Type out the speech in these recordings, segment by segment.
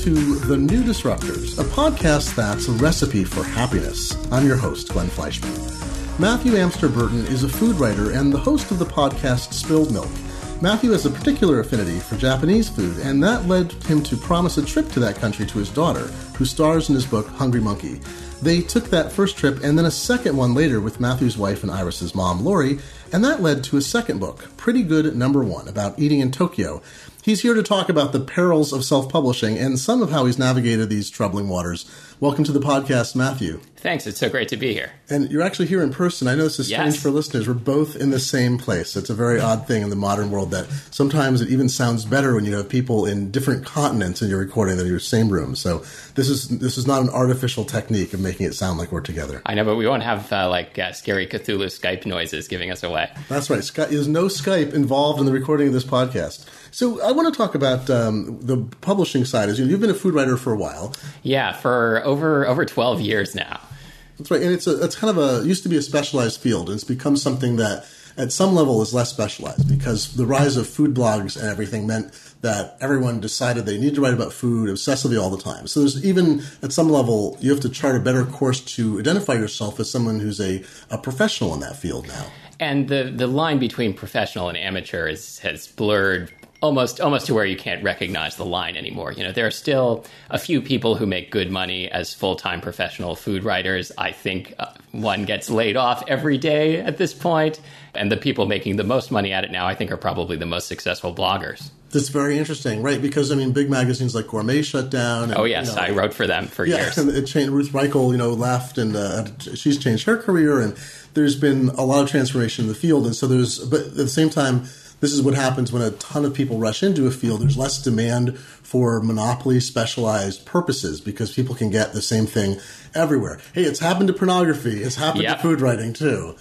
to The New Disruptors, a podcast that's a recipe for happiness. I'm your host, Glenn Fleishman. Matthew Amster Burton is a food writer and the host of the podcast Spilled Milk. Matthew has a particular affinity for Japanese food, and that led him to promise a trip to that country to his daughter, who stars in his book Hungry Monkey. They took that first trip and then a second one later with Matthew's wife and Iris's mom, Laurie, and that led to a second book, Pretty Good Number One, about eating in Tokyo. He's here to talk about the perils of self publishing and some of how he's navigated these troubling waters. Welcome to the podcast, Matthew. Thanks. It's so great to be here. And you're actually here in person. I know this is strange Yes. for listeners. We're both in the same place. It's a very odd thing in the modern world that sometimes it even sounds better when you have people in different continents and you're recording in your same room. So this is this is not an artificial technique of making it sound like we're together. I know, but we won't have uh, like uh, scary Cthulhu Skype noises giving us away. That's right. Sky- There's no Skype involved in the recording of this podcast. So I want to talk about um, the publishing side. As you know, you've been a food writer for a while. Yeah, for over over twelve years now. That's right, and it's a it's kind of a used to be a specialized field, and it's become something that at some level is less specialized because the rise of food blogs and everything meant that everyone decided they need to write about food obsessively all the time. So there's even at some level you have to chart a better course to identify yourself as someone who's a, a professional in that field now. And the the line between professional and amateur is, has blurred almost almost to where you can't recognize the line anymore. You know, there are still a few people who make good money as full time professional food writers. I think uh, one gets laid off every day at this point, and the people making the most money at it now, I think, are probably the most successful bloggers. That's very interesting, right? Because I mean, big magazines like Gourmet shut down. And, Oh yes, you know, I wrote for them for Yeah, years. and it changed. Ruth Reichl, you know, left, and uh, she's changed her career, and there's been a lot of transformation in the field. And so there's, but at the same time, this is what happens when a ton of people rush into a field. There's less demand for monopoly specialized purposes because people can get the same thing everywhere. Hey, it's happened to pornography. It's happened Yep. to food writing too.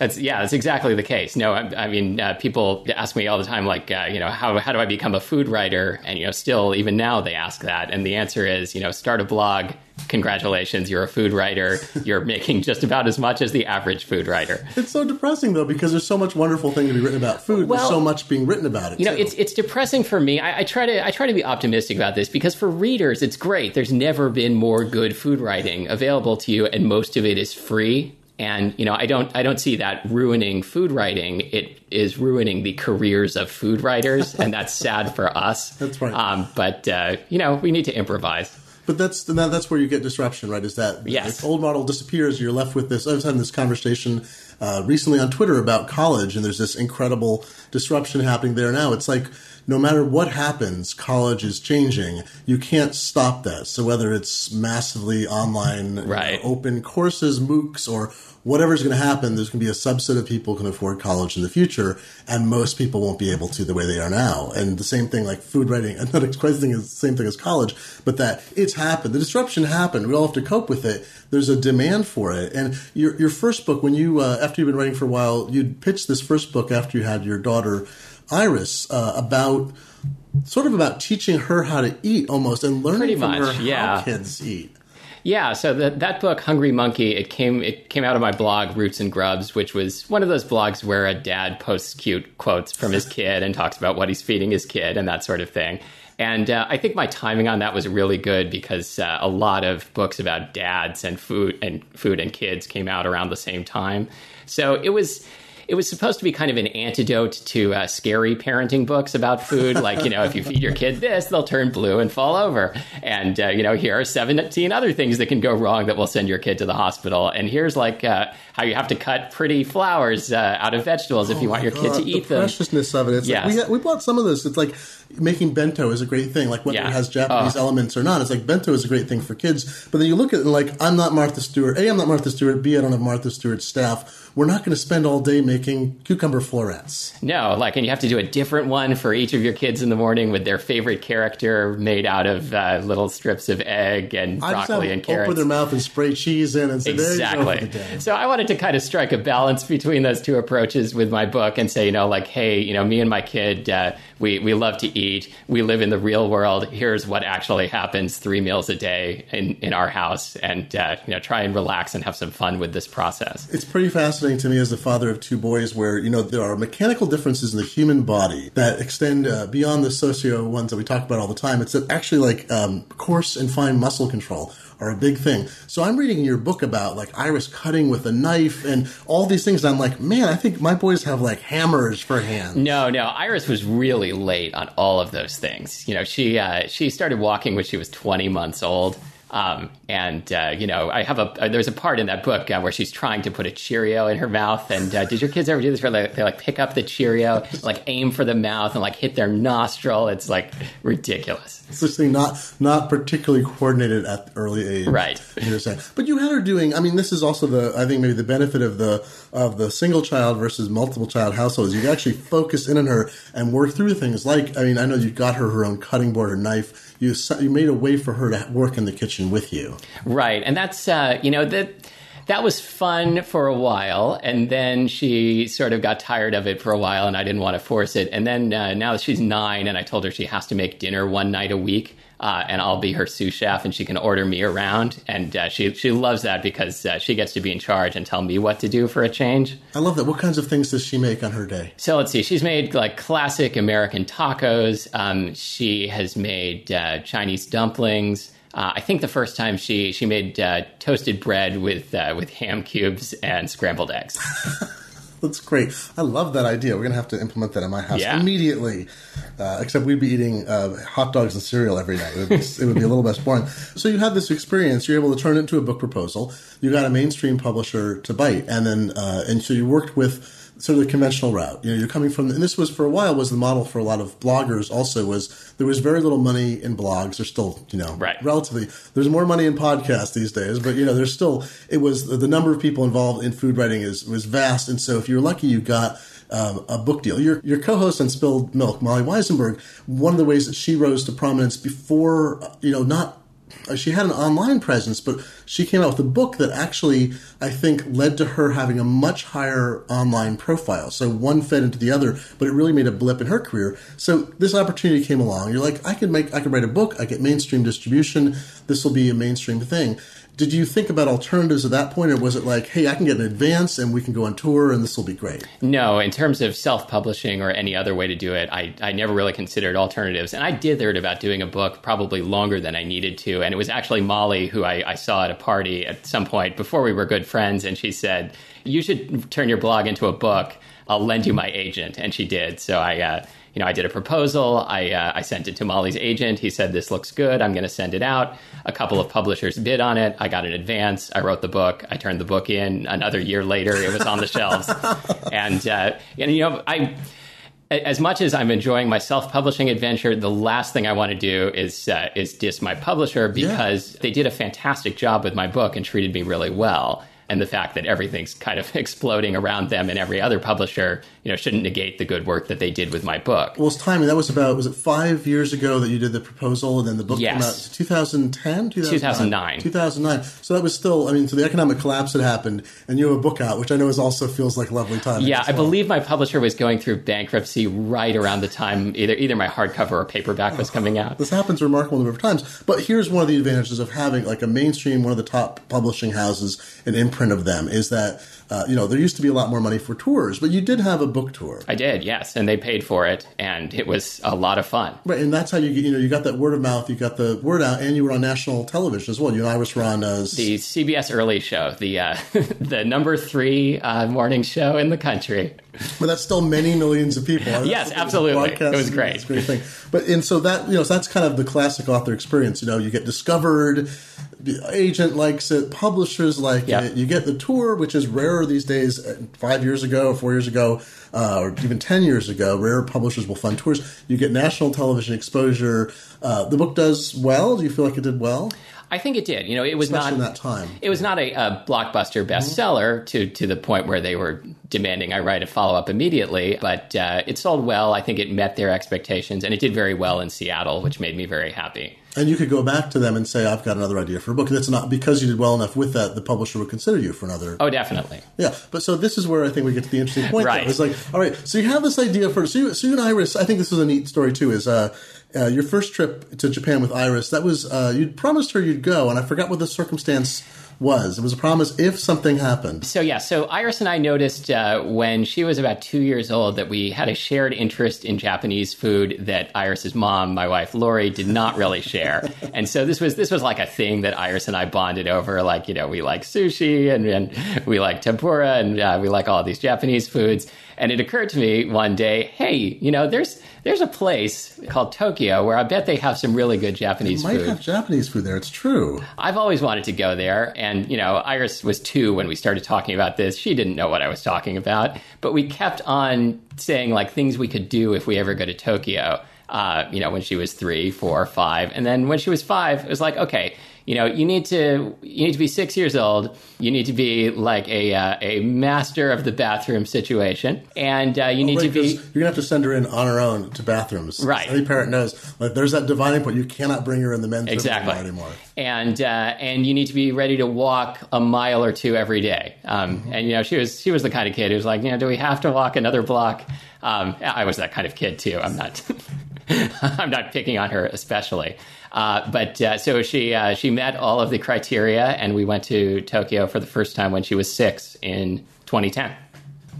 That's yeah, that's exactly the case. No, I, I mean, uh, people ask me all the time, like, uh, you know, how how do I become a food writer? And you know, still even now they ask that, and the answer is, you know, start a blog. Congratulations, you're a food writer. You're making just about as much as the average food writer. It's so depressing though because there's so much wonderful thing to be written about food. Well, there's so much being written about it. You know, too. it's it's depressing for me. I, I try to I try to be optimistic about this because for readers, it's great. There's never been more good food writing available to you, and most of it is free. And you know, I don't I don't see that ruining food writing. It is ruining the careers of food writers, and that's sad for us. That's right. Um, but uh, you know, we need to improvise. But that's that, that's where you get disruption, right? Is that Yes. if old model disappears, you're left with this. I was having this conversation uh, recently on Twitter about college, and there's this incredible disruption happening there now. It's like no matter what happens, college is changing. You can't stop that. So whether it's massively online, Right. open courses, MOOCs, or whatever's going to happen, there's going to be a subset of people who can afford college in the future, and most people won't be able to the way they are now. And the same thing, like food writing, I'm not expressing the same thing as college, but that it's happened. The disruption happened. We all have to cope with it. There's a demand for it. And your your first book, when you uh, after you've been writing for a while, you pitched this first book after you had your daughter Iris uh, about. Sort of about teaching her how to eat, almost, and learning Pretty from much, her yeah. how kids eat. Yeah, so that that book, Hungry Monkey, it came it came out of my blog Roots and Grubs, which was one of those blogs where a dad posts cute quotes from his kid and talks about what he's feeding his kid and that sort of thing. And uh, I think my timing on that was really good because uh, a lot of books about dads and food and food and kids came out around the same time. So it was it was supposed to be kind of an antidote to uh, scary parenting books about food. Like, you know, if you feed your kid this, they'll turn blue and fall over. And, uh, you know, here are 17 other things that can go wrong that will send your kid to the hospital. And here's like uh, how you have to cut pretty flowers uh, out of vegetables if you want your kid to God, eat the them. preciousness of it. It's Yes. like we, we bought some of this. It's like making bento is a great thing. Like whether Yeah. it has Japanese Oh. elements or not, it's like bento is a great thing for kids. But then you look at it like I'm not Martha Stewart. A, I'm not Martha Stewart. B, I don't have Martha Stewart's staff. We're not going to spend all day making cucumber florets. No, like, and you have to do a different one for each of your kids in the morning with their favorite character made out of uh, little strips of egg and I broccoli and open their mouth and spray cheese in and say, there you go Exactly. So I wanted to kind of strike a balance between those two approaches with my book and say, you know, like, hey, you know, me and my kid, uh, we we love to eat. We live in the real world. Here's what actually happens three meals a day in, in our house. And, uh, you know, try and relax and have some fun with this process. It's pretty fascinating to me as the father of two boys where, you know, there are mechanical differences in the human body that extend uh, beyond the socio ones that we talk about all the time. It's actually like um, coarse and fine muscle control are a big thing. So I'm reading your book about like Iris cutting with a knife and all these things. And I'm like, man, I think my boys have like hammers for hands. No, no, Iris was really late on all of those things. You know, she uh, she started walking when she was 20 months old. Um, and uh, you know, I have a uh, there's a part in that book uh, where she's trying to put a Cheerio in her mouth. And uh, did your kids ever do this? Where they, they like pick up the Cheerio, like aim for the mouth, and like hit their nostril? It's like ridiculous. It's this not not particularly coordinated at the early age, right? But you had her doing. I mean, this is also the I think maybe the benefit of the of the single child versus multiple child households. You can actually focus in on her and work through things. Like I mean, I know you got her her own cutting board or knife. You you made a way for her to work in the kitchen with you, right? And that's uh, you know that that was fun for a while, and then she sort of got tired of it for a while, and I didn't want to force it. And then uh, now that she's nine, and I told her she has to make dinner one night a week, uh, and I'll be her sous chef, and she can order me around, and uh, she she loves that because uh, she gets to be in charge and tell me what to do for a change. I love that. What kinds of things does she make on her day? So let's see. She's made like classic American tacos. Um, she has made uh, Chinese dumplings. Uh, I think the first time she she made uh, toasted bread with uh, with ham cubes and scrambled eggs. That's great. I love that idea. We're gonna have to implement that in my house Yeah. immediately. Uh, except we'd be eating uh, hot dogs and cereal every night. It would, be, it would be a little less boring. So you had this experience. You're able to turn it into a book proposal. You got a mainstream publisher to bite, and then uh, and so you worked with sort of the conventional route. You know, you're coming from, and this was for a while was the model for a lot of bloggers. Also, was there was very little money in blogs. There's still, you know, Right. relatively. There's more money in podcasts these days, but you know, there's still. It was the number of people involved in food writing is was vast, and so if you're lucky, you got. Um, a book deal. Your your co-host on Spilled Milk, Molly Wizenberg, one of the ways that she rose to prominence before, you know, not Uh, she had an online presence, but she came out with a book that actually, I think, led to her having a much higher online profile. So one fed into the other, but it really made a blip in her career. So this opportunity came along. You're like, I could make, I could write a book. I get mainstream distribution. This will be a mainstream thing. Did you think about alternatives at that point, or was it like, hey, I can get an advance and we can go on tour and this will be great? No, in terms of self publishing or any other way to do it, I, I never really considered alternatives. And I dithered about doing a book probably longer than I needed to. And it was actually Molly who I, I saw at a party at some point before we were good friends. And she said, You should turn your blog into a book. I'll lend you my agent. And she did. So I. Uh, you know, I did a proposal. I, uh, I sent it to Molly's agent. He said, This looks good. I'm going to send it out. A couple of publishers bid on it. I got an advance. I wrote the book. I turned the book in. Another year later, it was on the shelves. And, uh, and, you know, I. As much as I'm enjoying my self-publishing adventure, the last thing I want to do is uh, is diss my publisher because they did a fantastic job with my book and treated me really well. And the fact that everything's kind of exploding around them and every other publisher, you know, shouldn't negate the good work that they did with my book. Well, it's timing. That was about, was it five years ago that you did the proposal and then the book came Yes. out? 2010? 2009. 2009. So that was still, I mean, so the economic collapse had happened and you have a book out, which I know is also feels like lovely timing. Yeah, as I believe my publisher was going through bankruptcy right around the time either either my hardcover or paperback was coming out. This happens a remarkable number of times. But here's one of the advantages of having like a mainstream, one of the top publishing houses, an imprint of them is that, uh, you know, there used to be a lot more money for tours, but you did have a book tour. I did, yes, and they paid for it, and it was a lot of fun. Right, and that's how you get, you know, you got that word of mouth, you got the word out, and you were on national television as well. You and I were on uh, The CBS Early Show, the uh, the number three uh, morning show in the country. but that's still many millions of people. Yes, absolutely. It was great. It's a great thing. But and so that you know, so that's kind of the classic author experience. You know, you get discovered, the agent likes it, publishers like Yeah. it. You get the tour, which is rarer these days. Uh, Five years ago, four years ago, uh, or even ten years ago, rare publishers will fund tours. You get national television exposure. Uh, the book does well. Do you feel like it did well, I think it did. You know, it was especially not in that time? it was not a, a blockbuster bestseller to to the point where they were demanding I write a follow up immediately. But uh, it sold well. I think it met their expectations, and it did very well in Seattle, which made me very happy. And you could go back to them and say, "I've got another idea for a book." That's not because you did well enough with that. The publisher would consider you for another. Oh, definitely. Yeah, but so this is where I think we get to the interesting point. Right. Though. It's like, all right, so you have this idea for so you, so you and Iris. I think this is a neat story too. Is uh, uh, your first trip to Japan with Iris? That was uh, you'd promised her you'd go, and I forgot what the circumstance was. It was a promise if something happened. So yeah, so Iris and I noticed uh, when she was about two years old that we had a shared interest in Japanese food that Iris's mom, my wife Laurie, did not really share, and so this was this was like a thing that Iris and I bonded over. Like you know, we like sushi and, and we like tempura and uh, we like all these Japanese foods. And it occurred to me one day, hey, you know, there's there's a place called Tokyo where I bet they have some really good Japanese Might food. have Japanese food there. It's true. I've always wanted to go there. And, you know, Iris was two when we started talking about this. She didn't know what I was talking about. But we kept on saying, like, things we could do if we ever go to Tokyo. Uh, you know, when she was three, four, five. And then when she was five, it was like, okay, you know, you need to you need to be six years old. You need to be like a uh, a master of the bathroom situation, and uh, you need Right, to be you're gonna have to send her in on her own to bathrooms. Right. Any parent knows. Like, there's that dividing point. You cannot bring her in the men's room exactly anymore. and uh, and you need to be ready to walk a mile or two every day. Um, And you know, she was she was the kind of kid who was like, you know, do we have to walk another block? Um, I was that kind of kid too. I'm not. I'm not picking on her especially, uh, but uh, so she uh, she met all of the criteria, and we went to Tokyo for the first time when she was six in 2010.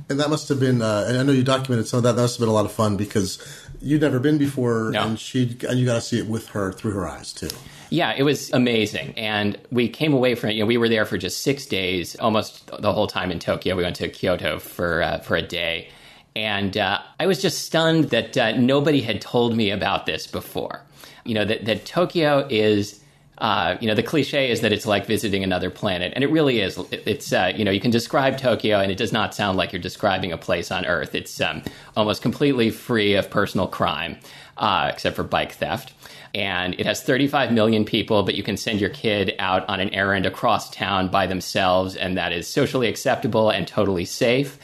And that must have been. Uh, and I know you documented some of that. That must have been a lot of fun because you'd never been before, No. and she and you got to see it with her through her eyes too. Yeah, it was amazing. And we came away from it. You know, we were there for just six days, almost the whole time in Tokyo. We went to Kyoto for uh, for a day, and uh, I was just stunned that uh, nobody had told me about this before. You know, that that Tokyo is. Uh, you know, the cliche is that it's like visiting another planet, and it really is. It- It's uh, you know, you can describe Tokyo, and it does not sound like you're describing a place on Earth. It's um, almost completely free of personal crime, uh, except for bike theft and it has 35 million people, but you can send your kid out on an errand across town by themselves, and that is socially acceptable and totally safe.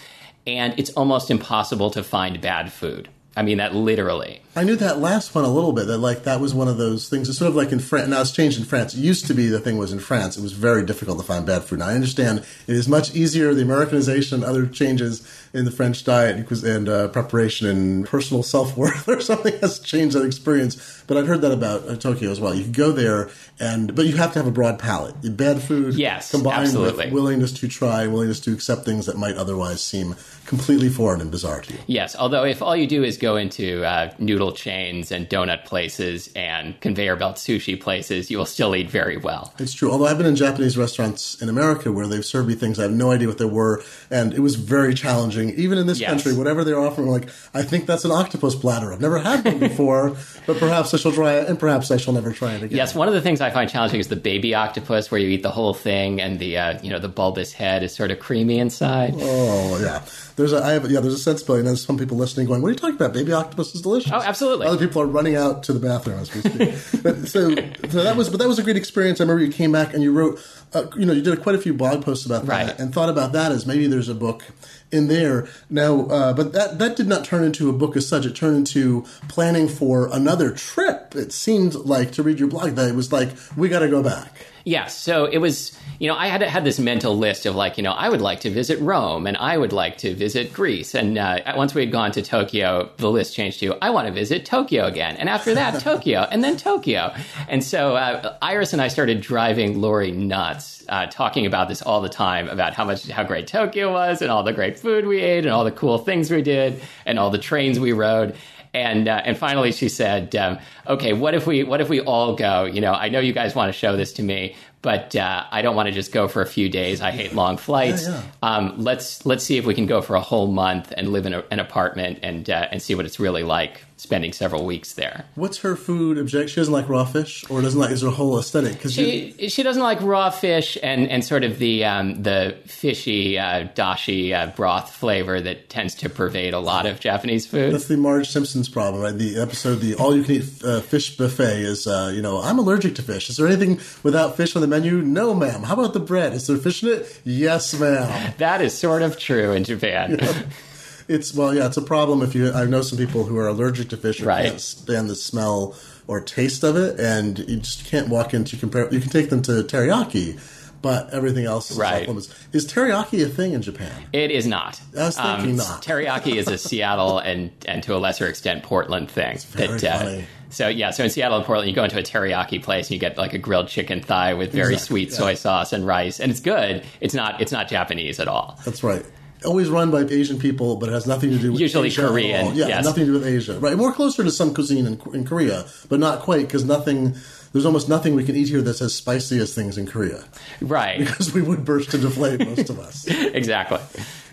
And it's almost impossible to find bad food. I mean that literally. I knew that last one a little bit. That like that was one of those things. It's sort of like in France. Now it's changed in France. It used to be the thing was in France. It was very difficult to find bad food. Now I understand it is much easier. The Americanization, other changes in the French diet and uh, preparation and personal self worth or something has changed that experience. But I'd heard that about uh, Tokyo as well. You could go there and but you have to have a broad palate. Bad food, Yes, combined absolutely. with willingness to try, willingness to accept things that might otherwise seem completely foreign and bizarre to you. Yes, although if all you do is go into uh, noodle chains and donut places and conveyor belt sushi places, you will still eat very well. It's true. Although I've been in Japanese restaurants in America where they've served me things I have no idea what they were, and it was very challenging. Even in this Yes. country, whatever they're offering, like I think that's an octopus bladder. I've never had one before, but perhaps I shall try it, and perhaps I shall never try it again. Yes, one of the things I find challenging is the baby octopus, where you eat the whole thing, and the uh, you know the bulbous head is sort of creamy inside. Oh yeah. There's a I have yeah. There's a sensibility. And there's some people listening going, "What are you talking about? Baby octopus is delicious." Oh, absolutely. Other people are running out to the bathroom as we speak. but so, so that was but that was a great experience. I remember you came back and you wrote, uh, you know, you did quite a few blog posts about that Right. and thought about that as maybe there's a book in there now. Uh, but that that did not turn into a book as such. It turned into planning for another trip. It seemed like to read your blog that it was like we got to go back. Yeah, so it was, you know, I had had this mental list of like, you know, I would like to visit Rome and I would like to visit Greece. And uh, once we had gone to Tokyo, the list changed to I want to visit Tokyo again. And after that, Tokyo, and then Tokyo. And so uh, Iris and I started driving Laurie nuts, uh, talking about this all the time about how much, how great Tokyo was and all the great food we ate and all the cool things we did and all the trains we rode. And uh, and finally, she said, um, "Okay, what if we what if we all go? You know, I know you guys want to show this to me, but uh, I don't want to just go for a few days. I hate long flights. Yeah, Um, let's let's see if we can go for a whole month and live in a, an apartment and uh, and see what it's really like spending several weeks there. What's her food objection? She doesn't like raw fish, or doesn't like is there a whole aesthetic? Because She she doesn't like raw fish and, and sort of the um, the fishy uh, dashi uh, broth flavor that tends to pervade a lot of Japanese food. That's the Marge Simpson's problem, right? The episode, the all-you-can-eat uh, fish buffet is, uh, you know, I'm allergic to fish. Is there anything without fish on the menu? No, ma'am. How about the bread? Is there fish in it? Yes, ma'am. That is sort of true in Japan. It's well, yeah, it's a problem if you. I know some people who are allergic to fish or Right. can't stand the smell or taste of it, and you just can't walk into compare. You can take them to teriyaki, but everything else is Right. off. Is teriyaki a thing in Japan? It is not. Um, I was thinking not. Teriyaki is a Seattle and and to a lesser extent Portland thing. very funny. so yeah, so in Seattle and Portland, you go into a teriyaki place and you get like a grilled chicken thigh with very Exactly, sweet yeah. soy sauce and rice, and it's good. It's not it's not Japanese at all. That's right. Always run by Asian people, but it has nothing to do with Usually Asia Korean. Yeah, yes. nothing to do with Asia. Right, more closer to some cuisine in, in Korea, but not quite because nothing. There's almost nothing we can eat here that's as spicy as things in Korea, Right. because we would burst into flame, most of us. exactly.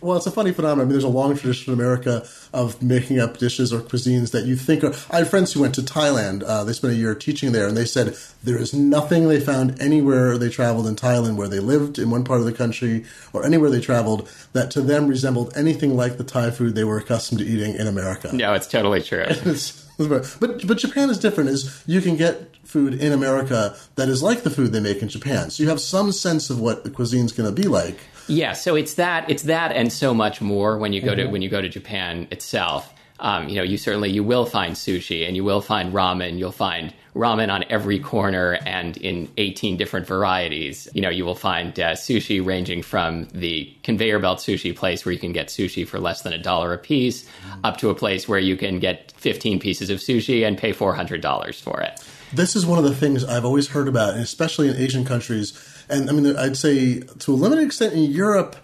Well, it's a funny phenomenon. I mean, there's a long tradition in America of making up dishes or cuisines that you think are. I had friends who went to Thailand. Uh, they spent a year teaching there, and they said there is nothing they found anywhere they traveled in Thailand, where they lived in one part of the country, or anywhere they traveled, that to them resembled anything like the Thai food they were accustomed to eating in America. No, it's totally true. But but Japan is different. Is you can get food in America that is like the food they make in Japan, so you have some sense of what the cuisine's going to be like. Yeah, so it's that it's that and so much more when you go Mm-hmm. to when you go to Japan itself. Um, you know, you certainly you will find sushi and you will find ramen. You'll find ramen on every corner and in 18 different varieties. You know, you will find uh, sushi ranging from the conveyor belt sushi place where you can get sushi for less than a dollar a piece, up to a place where you can get 15 pieces of sushi and pay $400 for it. This is one of the things I've always heard about, and especially in Asian countries. And I mean, I'd say to a limited extent in Europe,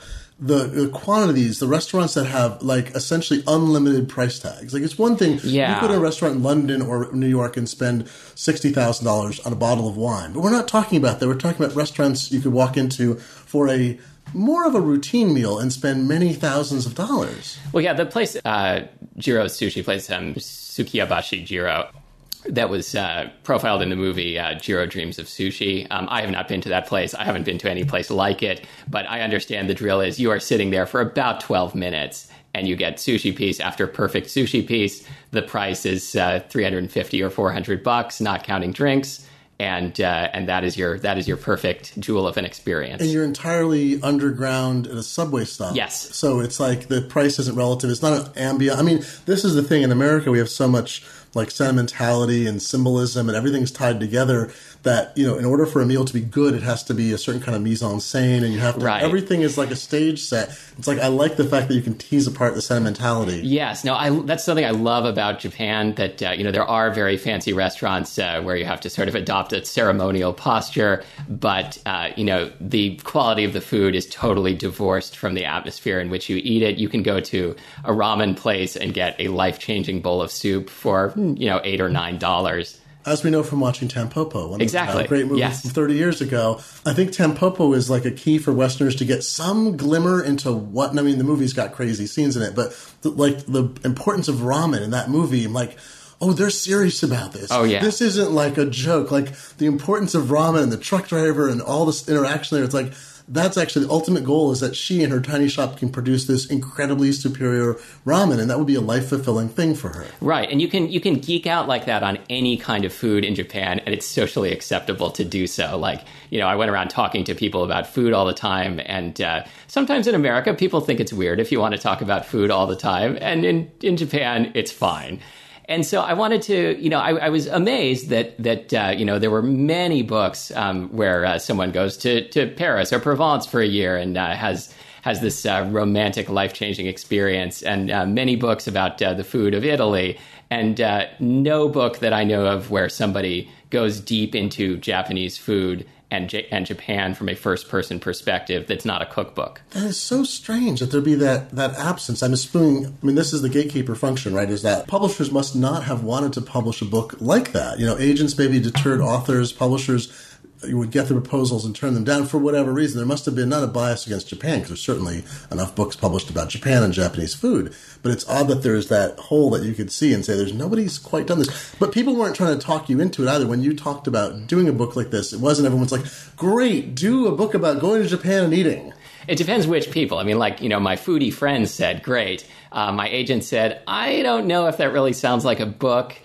the, the quantities, the restaurants that have like essentially unlimited price tags. Like it's one thing Yeah. you go to a restaurant in London or New York and spend sixty thousand dollars on a bottle of wine, but we're not talking about that. We're talking about restaurants you could walk into for a more of a routine meal and spend many thousands of dollars. Well, yeah, the place, uh, Jiro's sushi place, um, Sukiyabashi Jiro, that was uh, profiled in the movie uh, Jiro Dreams of Sushi. Um, I have not been to that place. I haven't been to any place like it, but I understand the drill is you are sitting there for about 12 minutes and you get sushi piece after perfect sushi piece. The price is uh, 350 or 400 bucks, not counting drinks. And uh, and that is your that is your perfect jewel of an experience. And you're entirely underground at a subway stop. Yes. So it's like the price isn't relative. It's not an ambient. I mean, this is the thing. In America, we have so much like sentimentality and symbolism, and everything's tied together. That you know, in order for a meal to be good, it has to be a certain kind of mise en scène, and you have to. Right. Everything is like a stage set. It's like I like the fact that you can tease apart the sentimentality. Yes, no, I, that's something I love about Japan. That uh, you know there are very fancy restaurants uh, where you have to sort of adopt a ceremonial posture, but uh, you know the quality of the food is totally divorced from the atmosphere in which you eat it. You can go to a ramen place and get a life changing bowl of soup for you know eight or nine dollars. As we know from watching Tampopo, one Exactly. of the great movies Yes. from 30 years ago, I think Tampopo is like a key for Westerners to get some glimmer into what. I mean, the movie's got crazy scenes in it, but the, like the importance of ramen in that movie, I'm like, oh, they're serious about this. Oh, yeah. This isn't like a joke. Like the importance of ramen and the truck driver and all this interaction there, it's like, that's actually the ultimate goal is that she and her tiny shop can produce this incredibly superior ramen, and that would be a life fulfilling thing for her. Right, and you can you can geek out like that on any kind of food in Japan, and it's socially acceptable to do so. Like you know, I went around talking to people about food all the time, and uh, sometimes in America, people think it's weird if you want to talk about food all the time, and in in Japan, it's fine. And so I wanted to, you know, I, I was amazed that that uh, you know there were many books um, where uh, someone goes to to Paris or Provence for a year and uh, has has this uh, romantic, life changing experience, and uh, many books about uh, the food of Italy, and no book that I know of where somebody goes deep into Japanese food and J- and Japan from a first person perspective that's not a cookbook. That is so strange that there be that that absence. I'm assuming. I mean, this is the gatekeeper function, right? Is that publishers must not have wanted to publish a book like that. You know, agents maybe deterred uh-huh. authors, publishers you would get the proposals and turn them down for whatever reason. There must have been not a bias against Japan because there's certainly enough books published about Japan and Japanese food. But it's odd that there's that hole that you could see and say there's nobody's quite done this. But people weren't trying to talk you into it either. When you talked about doing a book like this, it wasn't everyone's like, "Great, do a book about going to Japan and eating." It depends which people. I mean, like, you know, my foodie friends said, great. Uh, my agent said, I don't know if that really sounds like a book.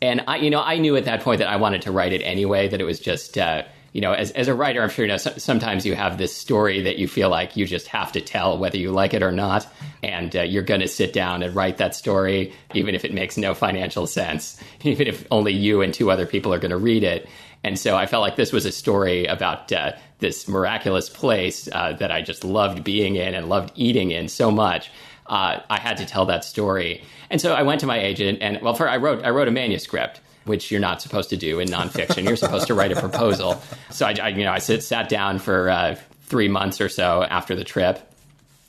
And I, you know, I knew at that point that I wanted to write it anyway, that it was just, uh, you know, as, as a writer, I'm sure you know sometimes you have this story that you feel like you just have to tell whether you like it or not, and uh, you're going to sit down and write that story, even if it makes no financial sense, even if only you and two other people are going to read it. And so I felt like this was a story about uh, this miraculous place uh, that I just loved being in and loved eating in so much. Uh, I had to tell that story, and so I went to my agent, and well, for I wrote I wrote a manuscript which you're not supposed to do in nonfiction. You're supposed to write a proposal. So I, I you know, I sit, sat down for uh, three months or so after the trip,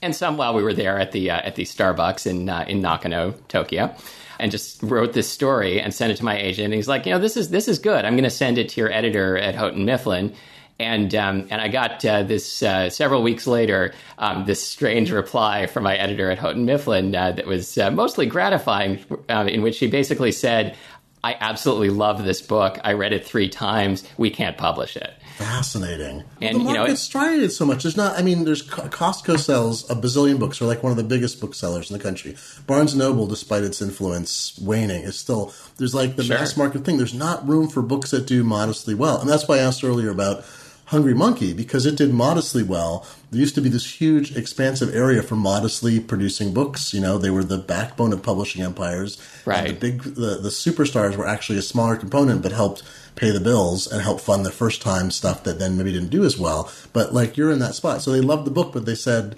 and some while we were there at the uh, at the Starbucks in uh, in Nakano, Tokyo, and just wrote this story and sent it to my agent. And he's like, you know, this is this is good. I'm going to send it to your editor at Houghton Mifflin. And um, and I got uh, this uh, several weeks later. Um, this strange reply from my editor at Houghton Mifflin uh, that was uh, mostly gratifying, in which he basically said, I absolutely love this book. I read it three times. We can't publish it. Fascinating. And well, the market's you know, it so much. There's not. I mean, there's Costco sells a bazillion books. They're like one of the biggest booksellers in the country. Barnes Noble, despite its influence waning, is still there's like the sure. mass market thing. There's not room for books that do modestly well, and that's why I asked earlier about Hungry Monkey because it did modestly well. There used to be this huge, expansive area for modestly producing books. You know, they were the backbone of publishing empires. Right. the big, the, the superstars were actually a smaller component, but helped pay the bills and help fund the first time stuff that then maybe didn't do as well. But like you're in that spot, so they loved the book, but they said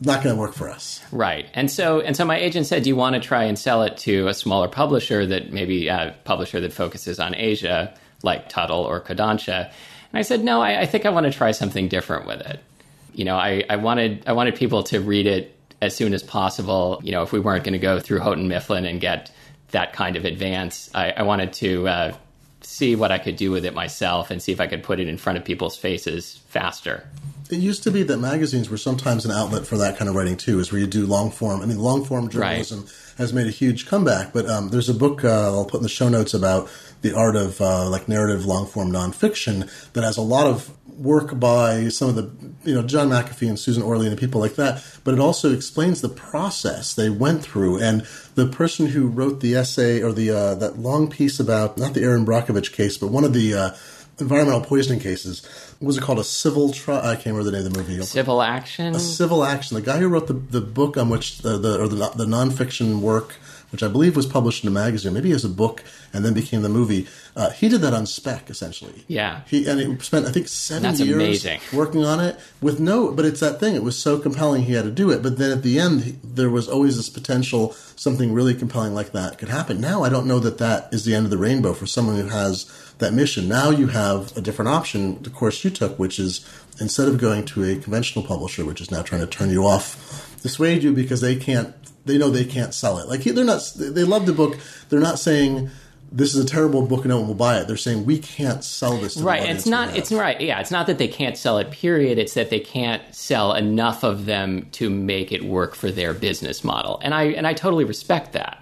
not going to work for us. Right. And so and so my agent said, "Do you want to try and sell it to a smaller publisher that maybe a publisher that focuses on Asia, like Tuttle or Kodansha?" And I said, no, I, I think I want to try something different with it. You know, I, I wanted I wanted people to read it as soon as possible. You know, if we weren't going to go through Houghton Mifflin and get that kind of advance, I, I wanted to uh, see what I could do with it myself and see if I could put it in front of people's faces faster. It used to be that magazines were sometimes an outlet for that kind of writing too, is where you do long form. I mean, long form journalism right. has made a huge comeback. But um, there's a book uh, I'll put in the show notes about the art of uh, like narrative long form nonfiction that has a lot of work by some of the you know John McPhee and Susan Orlean and people like that, but it also explains the process they went through and the person who wrote the essay or the uh, that long piece about not the Erin Brockovich case, but one of the uh, environmental poisoning cases. Was it called? A civil trial? I can't remember the name of the movie. Civil action. A civil action. The guy who wrote the, the book on which the, the or the, the nonfiction work which I believe was published in a magazine, maybe as a book, and then became the movie. Uh, he did that on spec, essentially. Yeah. He and he spent I think seven years amazing. working on it with no. But it's that thing. It was so compelling he had to do it. But then at the end, there was always this potential something really compelling like that could happen. Now I don't know that that is the end of the rainbow for someone who has that mission. Now you have a different option, the course you took, which is instead of going to a conventional publisher, which is now trying to turn you off, dissuade you because they can't they know they can't sell it. Like they're not. They love the book. They're not saying this is a terrible book and no one will buy it. They're saying we can't sell this. right. It's not. It's right. Yeah. It's not that they can't sell it. Period. It's that they can't sell enough of them to make it work for their business model. And I and I totally respect that.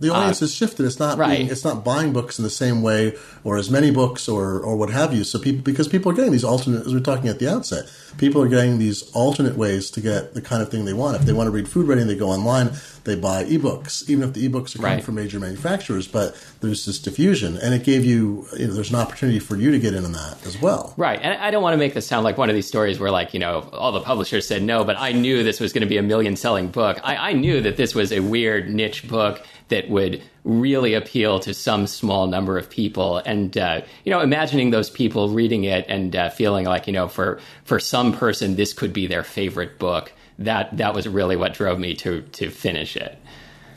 The audience uh, has shifted. It's not right. being, it's not buying books in the same way or as many books or or what have you. So people because people are getting these alternate as we are talking at the outset, people are getting these alternate ways to get the kind of thing they want. If they want to read food writing, they go online, they buy ebooks, even if the ebooks are coming right. from major manufacturers. But there's this diffusion, and it gave you, you know, there's an opportunity for you to get in on that as well. Right. And I don't want to make this sound like one of these stories where like you know all the publishers said no, but I knew this was going to be a million selling book. I, I knew that this was a weird niche book that would really appeal to some small number of people. And uh, you know, imagining those people reading it and uh, feeling like you know, for for some person, this could be their favorite book. That that was really what drove me to to finish it.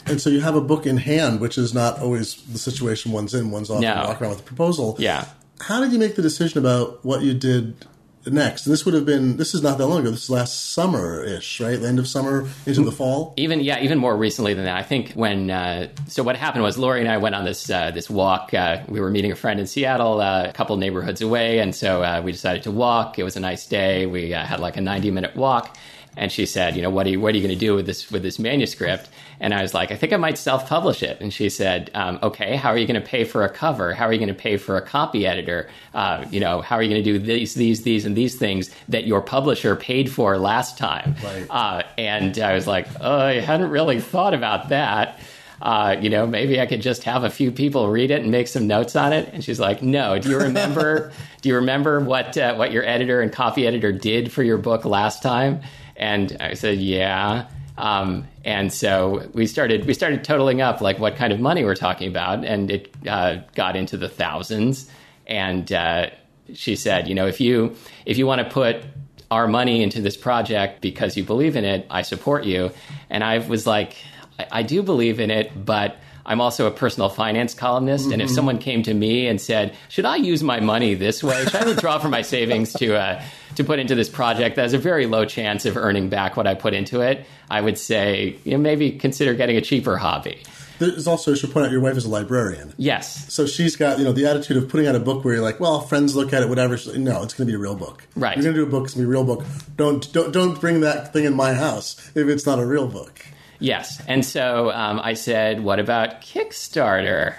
And so you have a book in hand, which is not always the situation one's in. One's often no. walking around with a proposal. Yeah. How did you make the decision about what you did next. And this would have been this is not that long ago. This is last summer ish, right? The end of summer into the fall. Even yeah, even more recently than that. I think when uh, so what happened was Laurie and I went on this uh, this walk. Uh, we were meeting a friend in Seattle, uh, a couple neighborhoods away, and so uh, we decided to walk. It was a nice day. We uh, had like a ninety minute walk, and she said, you know, what are you what are you going to do with this with this manuscript? And I was like, I think I might self publish it. And she said, um, okay, how are you going to pay for a cover? How are you going to pay for a copy editor? Uh, you know, how are you going to do these, these, these, and these things that your publisher paid for last time? Right. Uh, and I was like, oh, I hadn't really thought about that. uh, you know, maybe I could just have a few people read it and make some notes on it. And she's like, no. Do you remember? do you remember what uh, what your editor and copy editor did for your book last time? And I said, yeah. Um, and so we started we started totaling up like what kind of money we're talking about, and it uh, got into the thousands. And uh, she said, you know, if you if you want to put our money into this project because you believe in it, I support you. And I was like, I, I do believe in it, but I'm also a personal finance columnist, mm-hmm. and if mm-hmm. someone came to me and said, "Should I use my money this way? Should I withdraw from my savings to uh, to put into this project that has a very low chance of earning back what I put into it?" I would say, you know, maybe consider getting a cheaper hobby. There's also, I should point out, your wife is a librarian. Yes. So she's got, you know, the attitude of putting out a book where you're like, well, friends look at it, whatever. Like, no, it's going to be a real book. Right. You're going to do a book, it's going to be a real book. Don't, don't, don't bring that thing in my house if it's not a real book. Yes. And so um, I said, what about Kickstarter?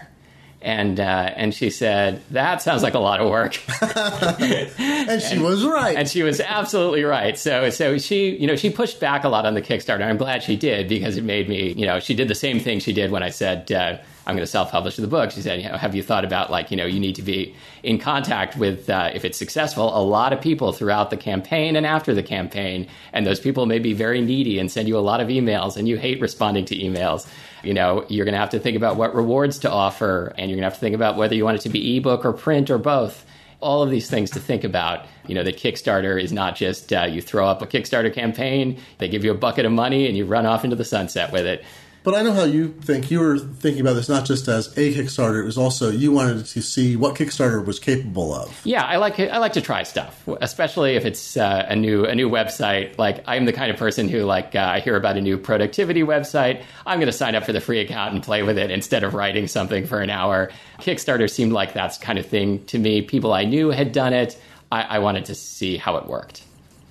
And uh, and she said that sounds like a lot of work, and she and, was right. And she was absolutely right. So so she you know she pushed back a lot on the Kickstarter. I'm glad she did because it made me you know she did the same thing she did when I said uh, I'm going to self-publish the book. She said, you know, have you thought about like, you know, you need to be in contact with, uh, if it's successful, a lot of people throughout the campaign and after the campaign, and those people may be very needy and send you a lot of emails, and you hate responding to emails. You know, you're going to have to think about what rewards to offer, and you're going to have to think about whether you want it to be ebook or print or both. All of these things to think about. You know, that Kickstarter is not just uh, you throw up a Kickstarter campaign, they give you a bucket of money, and you run off into the sunset with it but I know how you think. You were thinking about this not just as a Kickstarter; it was also you wanted to see what Kickstarter was capable of. Yeah, I like I like to try stuff, especially if it's uh, a new a new website. Like I'm the kind of person who like uh, I hear about a new productivity website. I'm going to sign up for the free account and play with it instead of writing something for an hour. Kickstarter seemed like that's kind of thing to me. People I knew had done it. I, I wanted to see how it worked.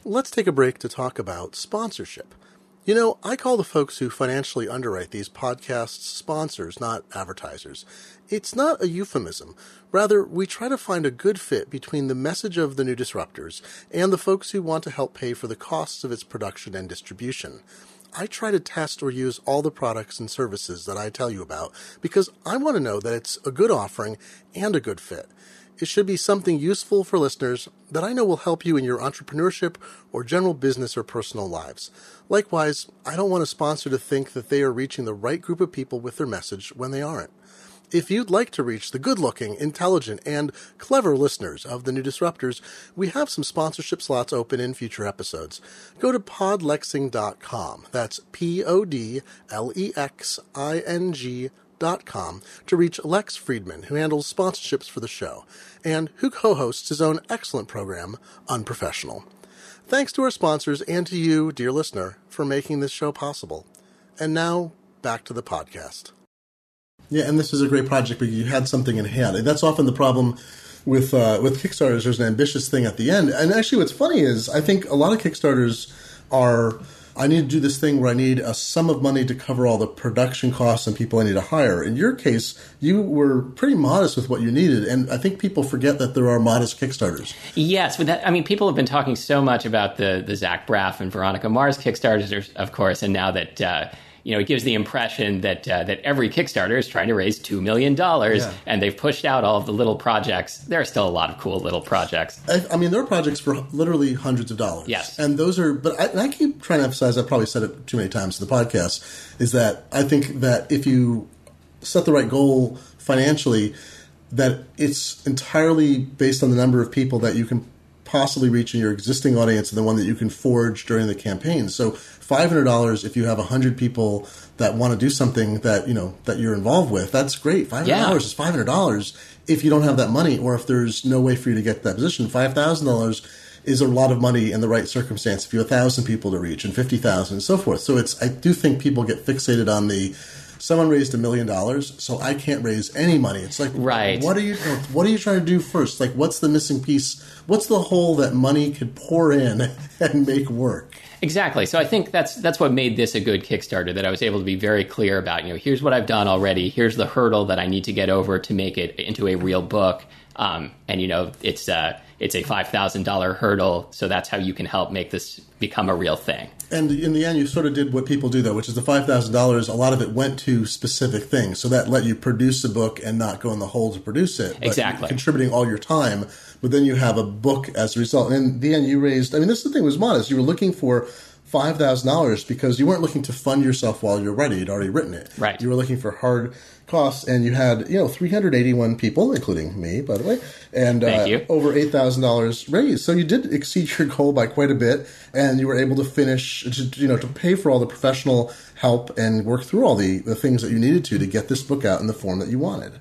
Let's take a break to talk about sponsorship. You know, I call the folks who financially underwrite these podcasts sponsors, not advertisers. It's not a euphemism. Rather, we try to find a good fit between the message of the new disruptors and the folks who want to help pay for the costs of its production and distribution. I try to test or use all the products and services that I tell you about because I want to know that it's a good offering and a good fit. It should be something useful for listeners that I know will help you in your entrepreneurship or general business or personal lives. Likewise, I don't want a sponsor to think that they are reaching the right group of people with their message when they aren't. If you'd like to reach the good looking, intelligent, and clever listeners of the new disruptors, we have some sponsorship slots open in future episodes. Go to podlexing.com. That's P O D L E X I N G com to reach Lex Friedman, who handles sponsorships for the show, and who co hosts his own excellent program, Unprofessional. Thanks to our sponsors and to you, dear listener, for making this show possible. And now, back to the podcast. Yeah, and this is a great project because you had something in hand. And that's often the problem with uh, with Kickstarters. There's an ambitious thing at the end. And actually, what's funny is I think a lot of Kickstarters are I need to do this thing where I need a sum of money to cover all the production costs and people I need to hire. In your case, you were pretty modest with what you needed, and I think people forget that there are modest Kickstarters. Yes, but that, I mean, people have been talking so much about the the Zach Braff and Veronica Mars Kickstarters, of course, and now that. Uh, you know, it gives the impression that uh, that every Kickstarter is trying to raise two million dollars, yeah. and they've pushed out all of the little projects. There are still a lot of cool little projects. I, I mean, there are projects for literally hundreds of dollars. Yes, and those are. But I, I keep trying to emphasize. I've probably said it too many times in the podcast. Is that I think that if you set the right goal financially, that it's entirely based on the number of people that you can possibly reach in your existing audience and the one that you can forge during the campaign. So $500 if you have 100 people that want to do something that, you know, that you're involved with. That's great. $500 yeah. is $500 if you don't have that money or if there's no way for you to get that position. $5,000 is a lot of money in the right circumstance if you have 1,000 people to reach and 50,000 and so forth. So it's I do think people get fixated on the someone raised a million dollars, so I can't raise any money. It's like, right? What are you? What are you trying to do first? Like, what's the missing piece? What's the hole that money could pour in and make work? Exactly. So I think that's that's what made this a good Kickstarter. That I was able to be very clear about. You know, here's what I've done already. Here's the hurdle that I need to get over to make it into a real book. Um, and you know, it's uh, it's a $5,000 hurdle. So that's how you can help make this become a real thing. And in the end, you sort of did what people do, though, which is the five thousand dollars. A lot of it went to specific things, so that let you produce a book and not go in the hole to produce it. Exactly, contributing all your time. But then you have a book as a result. And in the end, you raised. I mean, this is the thing was modest. You were looking for five thousand dollars because you weren't looking to fund yourself while you're ready. You'd already written it. Right. You were looking for hard costs, and you had you know 381 people, including me, by the way, and uh, over eight thousand dollars raised. So you did exceed your goal by quite a bit, and you were able to finish, to, you know, to pay for all the professional help and work through all the the things that you needed to to get this book out in the form that you wanted.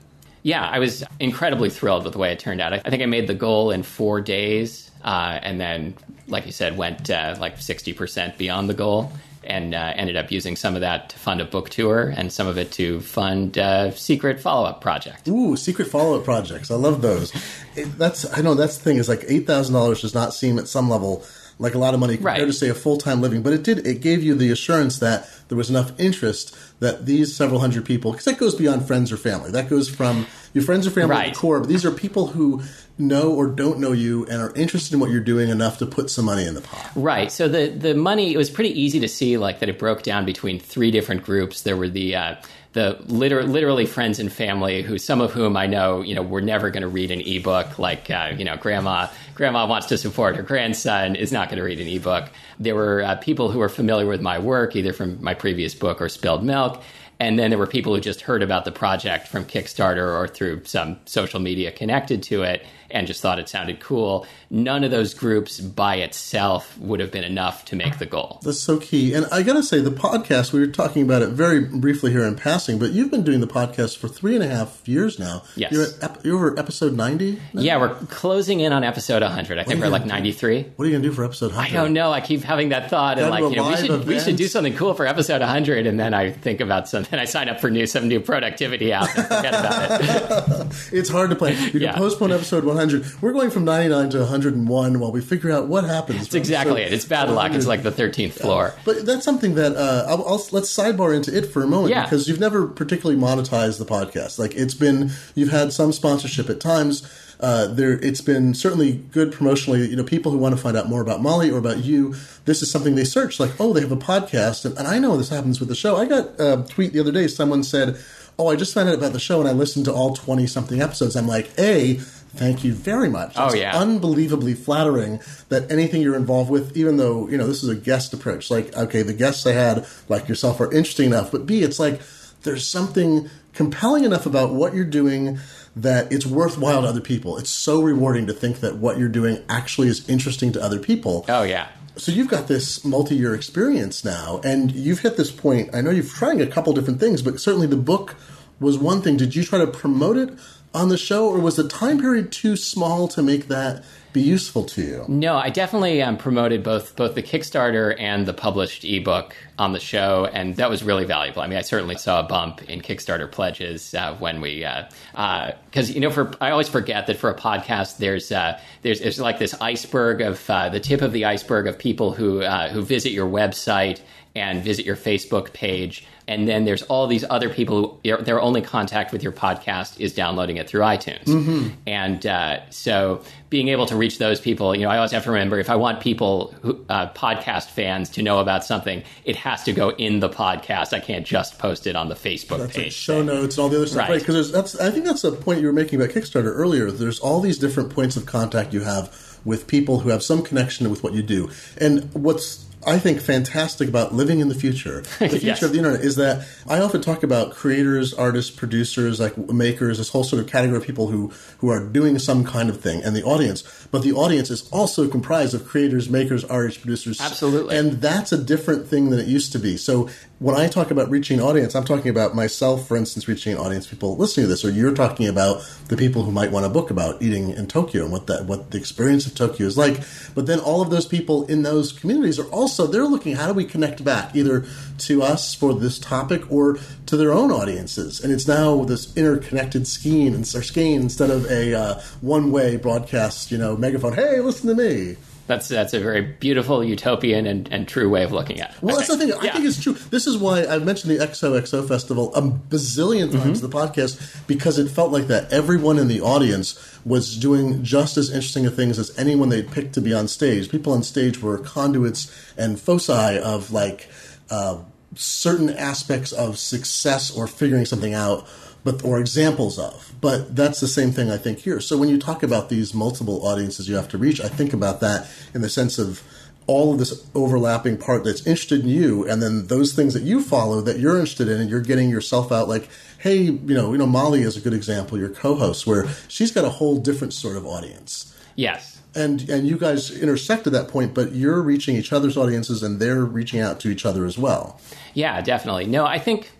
Yeah, I was incredibly thrilled with the way it turned out. I, think I made the goal in four days, uh, and then, like you said, went uh, like sixty percent beyond the goal and uh, ended up using some of that to fund a book tour and some of it to fund a secret follow up project. Ooh, secret follow up projects. I love those. It, that's I know that's the thing is like eight thousand dollars does not seem at some level like a lot of money compared right. to say a full time living, but it did it gave you the assurance that there was enough interest that these several hundred people because that goes beyond friends or family. That goes from your friends or family right. the core, but these are people who know or don't know you and are interested in what you're doing enough to put some money in the pot. Right. So the the money it was pretty easy to see like that it broke down between three different groups. There were the uh, the liter- literally friends and family who some of whom I know you know were never going to read an ebook like uh, you know grandma grandma wants to support her grandson is not going to read an ebook. There were uh, people who were familiar with my work either from my previous book or Spilled Milk. And then there were people who just heard about the project from Kickstarter or through some social media connected to it and just thought it sounded cool. None of those groups by itself would have been enough to make the goal. That's so key. And I got to say, the podcast, we were talking about it very briefly here in passing, but you've been doing the podcast for three and a half years now. Yes. You're, at, you're over episode 90? Yeah, we're closing in on episode 100. I think we're like 93. What are you going to do for episode 100? I don't know. I keep having that thought. And like, you know, we should, we should do something cool for episode 100. And then I think about something. I sign up for new some new productivity app and forget about it. it's hard to plan. You can yeah. postpone episode 100. We're going from 99 to 101 while we figure out what happens. That's exactly it. It's bad luck. It's like the 13th floor. Yeah. But that's something that uh, I'll, I'll, let's sidebar into it for a moment yeah. because you've never particularly monetized the podcast. Like it's been, you've had some sponsorship at times. Uh, there, it's been certainly good promotionally. You know, people who want to find out more about Molly or about you, this is something they search. Like, oh, they have a podcast, and, and I know this happens with the show. I got a tweet the other day. Someone said, "Oh, I just found out about the show, and I listened to all twenty something episodes." I'm like, a Thank you very much. Oh, oh yeah, unbelievably flattering that anything you're involved with, even though you know this is a guest approach. Like, okay, the guests I had, like yourself, are interesting enough, but B, it's like there's something compelling enough about what you're doing that it's worthwhile to other people. It's so rewarding to think that what you're doing actually is interesting to other people. Oh yeah. So you've got this multi-year experience now, and you've hit this point. I know you've trying a couple different things, but certainly the book was one thing. Did you try to promote it on the show, or was the time period too small to make that be useful to you? No, I definitely um, promoted both both the Kickstarter and the published ebook on the show, and that was really valuable. I mean, I certainly saw a bump in Kickstarter pledges uh, when we because uh, uh, you know, for I always forget that for a podcast, there's uh, there's there's like this iceberg of uh, the tip of the iceberg of people who uh, who visit your website and visit your Facebook page and then there's all these other people who their only contact with your podcast is downloading it through iTunes. Mm-hmm. And uh, so being able to reach those people, you know, I always have to remember if I want people, who, uh, podcast fans, to know about something, it has to go in the podcast. I can't just post it on the Facebook that's page. Like show notes and all the other stuff, right? Because right? that's I think that's a point you were making about Kickstarter earlier. There's all these different points of contact you have with people who have some connection with what you do, and what's I think fantastic about living in the future, the future yes. of the internet, is that I often talk about creators, artists, producers, like makers, this whole sort of category of people who who are doing some kind of thing, and the audience. But the audience is also comprised of creators, makers, artists, producers. Absolutely, and that's a different thing than it used to be. So when I talk about reaching audience, I'm talking about myself, for instance, reaching audience, people listening to this, or you're talking about the people who might want a book about eating in Tokyo and what that what the experience of Tokyo is like. But then all of those people in those communities are also they're looking how do we connect back either to us for this topic or to their own audiences, and it's now this interconnected skein and skein instead of a uh, one way broadcast, you know, megaphone. Hey, listen to me. That's that's a very beautiful utopian and, and true way of looking at it. Well, that's the thing. I Yeah. think it's true. This is why I've mentioned the XOXO festival a bazillion Mm-hmm. times in the podcast because it felt like that. Everyone in the audience was doing just as interesting of things as anyone they'd picked to be on stage. People on stage were conduits and foci of like uh, certain aspects of success or figuring something out. But or examples of, but that's the same thing I think here. So when you talk about these multiple audiences you have to reach, I think about that in the sense of all of this overlapping part that's interested in you and then those things that you follow that you're interested in and you're getting yourself out like hey you know you know molly is a good example your co-host where she's got a whole different sort of audience Yes. and and you guys intersect at that point but you're reaching each other's audiences and they're reaching out to each other as well Yeah, definitely. No, I think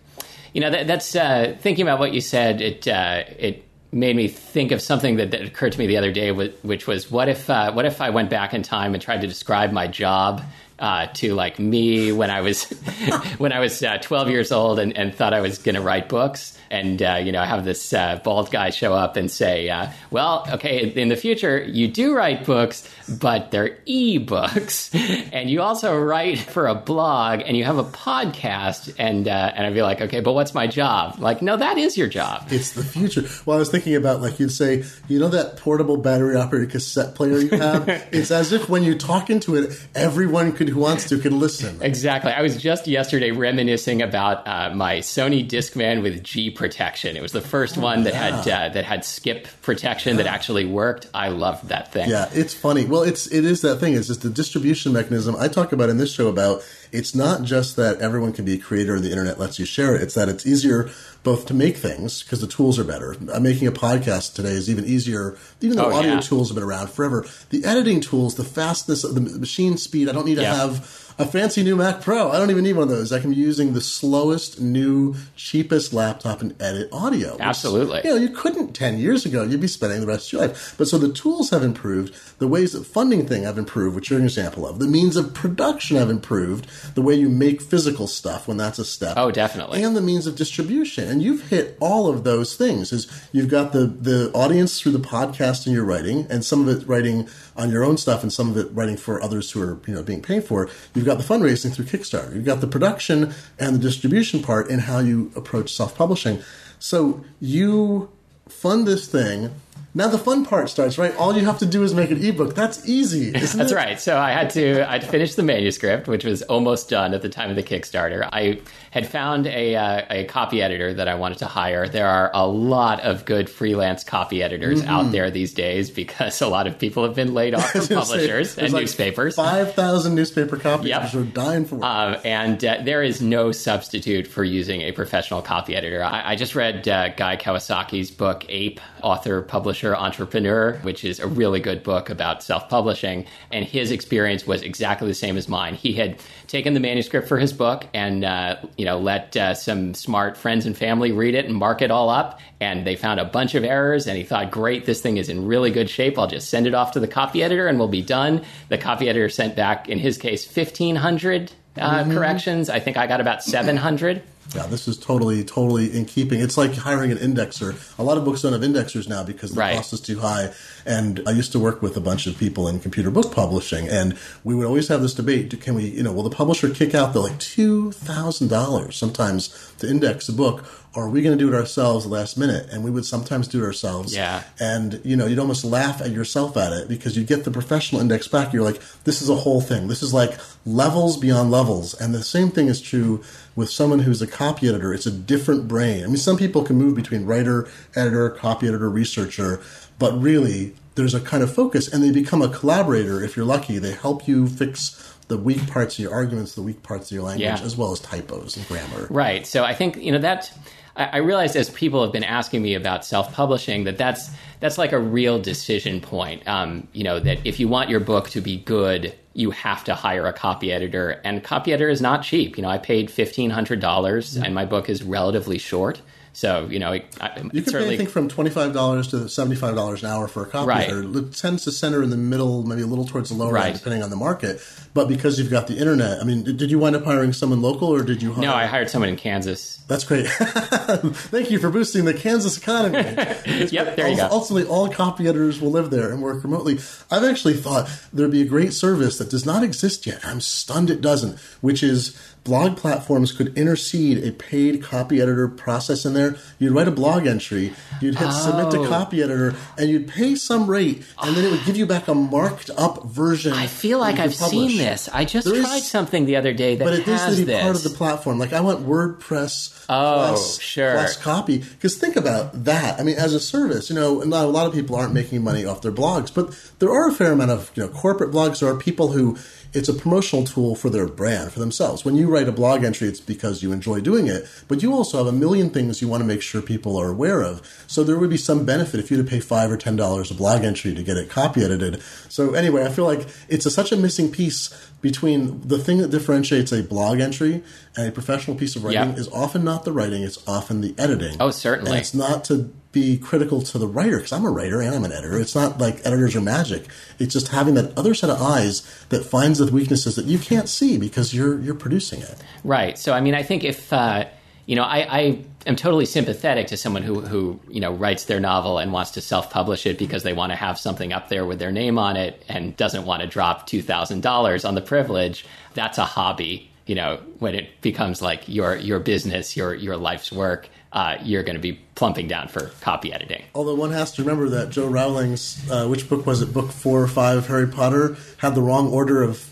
you know that, that's uh, thinking about what you said. It uh, it made me think of something that, that occurred to me the other day, which was what if uh, what if I went back in time and tried to describe my job. Uh, to like me when I was when I was uh, 12 years old and, and thought I was going to write books, and uh, you know I have this uh, bald guy show up and say, uh, "Well, okay, in the future you do write books, but they're e-books, and you also write for a blog, and you have a podcast." And uh, and I'd be like, "Okay, but what's my job?" Like, no, that is your job. it's the future well i was thinking about like you'd say you know that portable battery operated cassette player you have it's as if when you talk into it everyone could who wants to can listen Exactly. I was just yesterday reminiscing about uh, my Sony Discman with G protection. It was the first one that had uh, that had skip protection that actually worked. I loved that thing. Yeah, it's funny. Well, it's it is that thing. It's just the distribution mechanism I talk about in this show about. It's not just that everyone can be a creator. And the internet lets you share it. It's that it's easier both to make things because the tools are better. Uh, making a podcast today is even easier, even though Oh, audio yeah. tools have been around forever. The editing tools, the fastness, the machine speed. I don't need to Yeah. have a fancy new Mac Pro. I don't even need one of those. I can be using the slowest, new, cheapest laptop and edit audio. which, Absolutely. You know, you couldn't 10 years ago. You'd be spending the rest of your life. But so the tools have improved. The ways that funding thing have improved, which you're an example of. The means of production have improved. The way you make physical stuff when that's a step. Oh, definitely. And the means of distribution. And you've hit all of those things. Is you've got the, the audience through the podcast and your writing, and some of it writing on your own stuff and some of it writing for others who are, you know, being paid for. You've got the fundraising through Kickstarter. You've got the production and the distribution part in how you approach self-publishing. So you fund this thing. Now the fun part starts, right? All you have to do is make an ebook. That's easy, isn't That's it? right. So I had to I'd finished the manuscript, which was almost done at the time of the Kickstarter. I had found a uh, a copy editor that I wanted to hire. There are a lot of good freelance copy editors Mm-hmm. out there these days because a lot of people have been laid off from publishers and newspapers. Five thousand newspaper copies Yep. are dying for. Um, and uh, there is no substitute for using a professional copy editor. I, I just read uh, Guy Kawasaki's book, Ape, author, publisher, entrepreneur, which is a really good book about self publishing. And his experience was exactly the same as mine. He had taken the manuscript for his book and, uh, you know, let uh, some smart friends and family read it and mark it all up. And they found a bunch of errors. And he thought, great, this thing is in really good shape. I'll just send it off to the copy editor and we'll be done. The copy editor sent back, in his case, 1,500 uh, corrections. I think I got about 700. Yeah, this is totally, totally in keeping. It's like hiring an indexer. A lot of books don't have indexers now because the Right. cost is too high. And I used to work with a bunch of people in computer book publishing, and we would always have this debate: Can we, you know, will the publisher kick out the like two thousand dollars sometimes to index a book, or are we going to do it ourselves last minute? And we would sometimes do it ourselves. Yeah. And you know, you'd almost laugh at yourself at it because you get the professional index back. You're like, this is a whole thing. This is like levels beyond levels. And the same thing is true with someone who's a copy editor. It's a different brain. I mean, some people can move between writer, editor, copy editor, researcher, but really there's a kind of focus and they become a collaborator if you're lucky. They help you fix the weak parts of your arguments, the weak parts of your language, Yeah. as well as typos and grammar. Right. So I think you know that I realized as people have been asking me about self-publishing that that's that's like a real decision point. Um, you know that if you want your book to be good, you have to hire a copy editor, and copy editor is not cheap. You know, I paid fifteen hundred dollars, and my book is relatively short. So you know, I, you can pay anything from twenty five dollars to seventy five dollars an hour for a copy. Right. It tends to center in the middle, maybe a little towards the lower Right. end, depending on the market. But because you've got the internet, I mean, did did you wind up hiring someone local or did you? Hire, no, I hired someone in Kansas. That's great. Thank you for boosting the Kansas economy. Yep, there you go. Ultimately, all copy editors will live there and work remotely. I've actually thought there'd be a great service that does not exist yet. I'm stunned it doesn't, which is blog platforms could intercede a paid copy editor process in there. You'd write a blog entry, you'd hit submit to Oh. copy editor, and you'd pay some rate, and then it would give you back a marked up version. I feel like I've publish. seen this. I just There is- tried something the other day that But it needs has to be this. part of the platform. Like I want WordPress Oh, plus, sure. plus copy. Because think about that. I mean, as a service, you know, a lot of people aren't making money off their blogs, but there are a fair amount of you know corporate blogs. There are people who it's a promotional tool for their brand for themselves. When you write a blog entry, it's because you enjoy doing it, but you also have a million things you want to make sure people are aware of. So there would be some benefit if you had to pay five or ten dollars a blog entry to get it copy edited. So anyway, I feel like it's a, such a missing piece between the thing that differentiates a blog entry and a professional piece of writing Yeah. is often not the writing, it's often the editing. Oh, certainly. And it's not to be critical to the writer because I'm a writer and I'm an editor. It's not like editors are magic. It's just having that other set of eyes that finds the weaknesses that you can't see because you're you're producing it. Right. So, I mean, I think if uh, you know, I, I am totally sympathetic to someone who who you know writes their novel and wants to self publish it because they want to have something up there with their name on it and doesn't want to drop two thousand dollars on the privilege. That's a hobby. You know, when it becomes like your your business, your your life's work, uh, you're going to be plumping down for copy editing. Although one has to remember that Jo Rowling's, uh, which book was it, book four or five of Harry Potter, had the wrong order of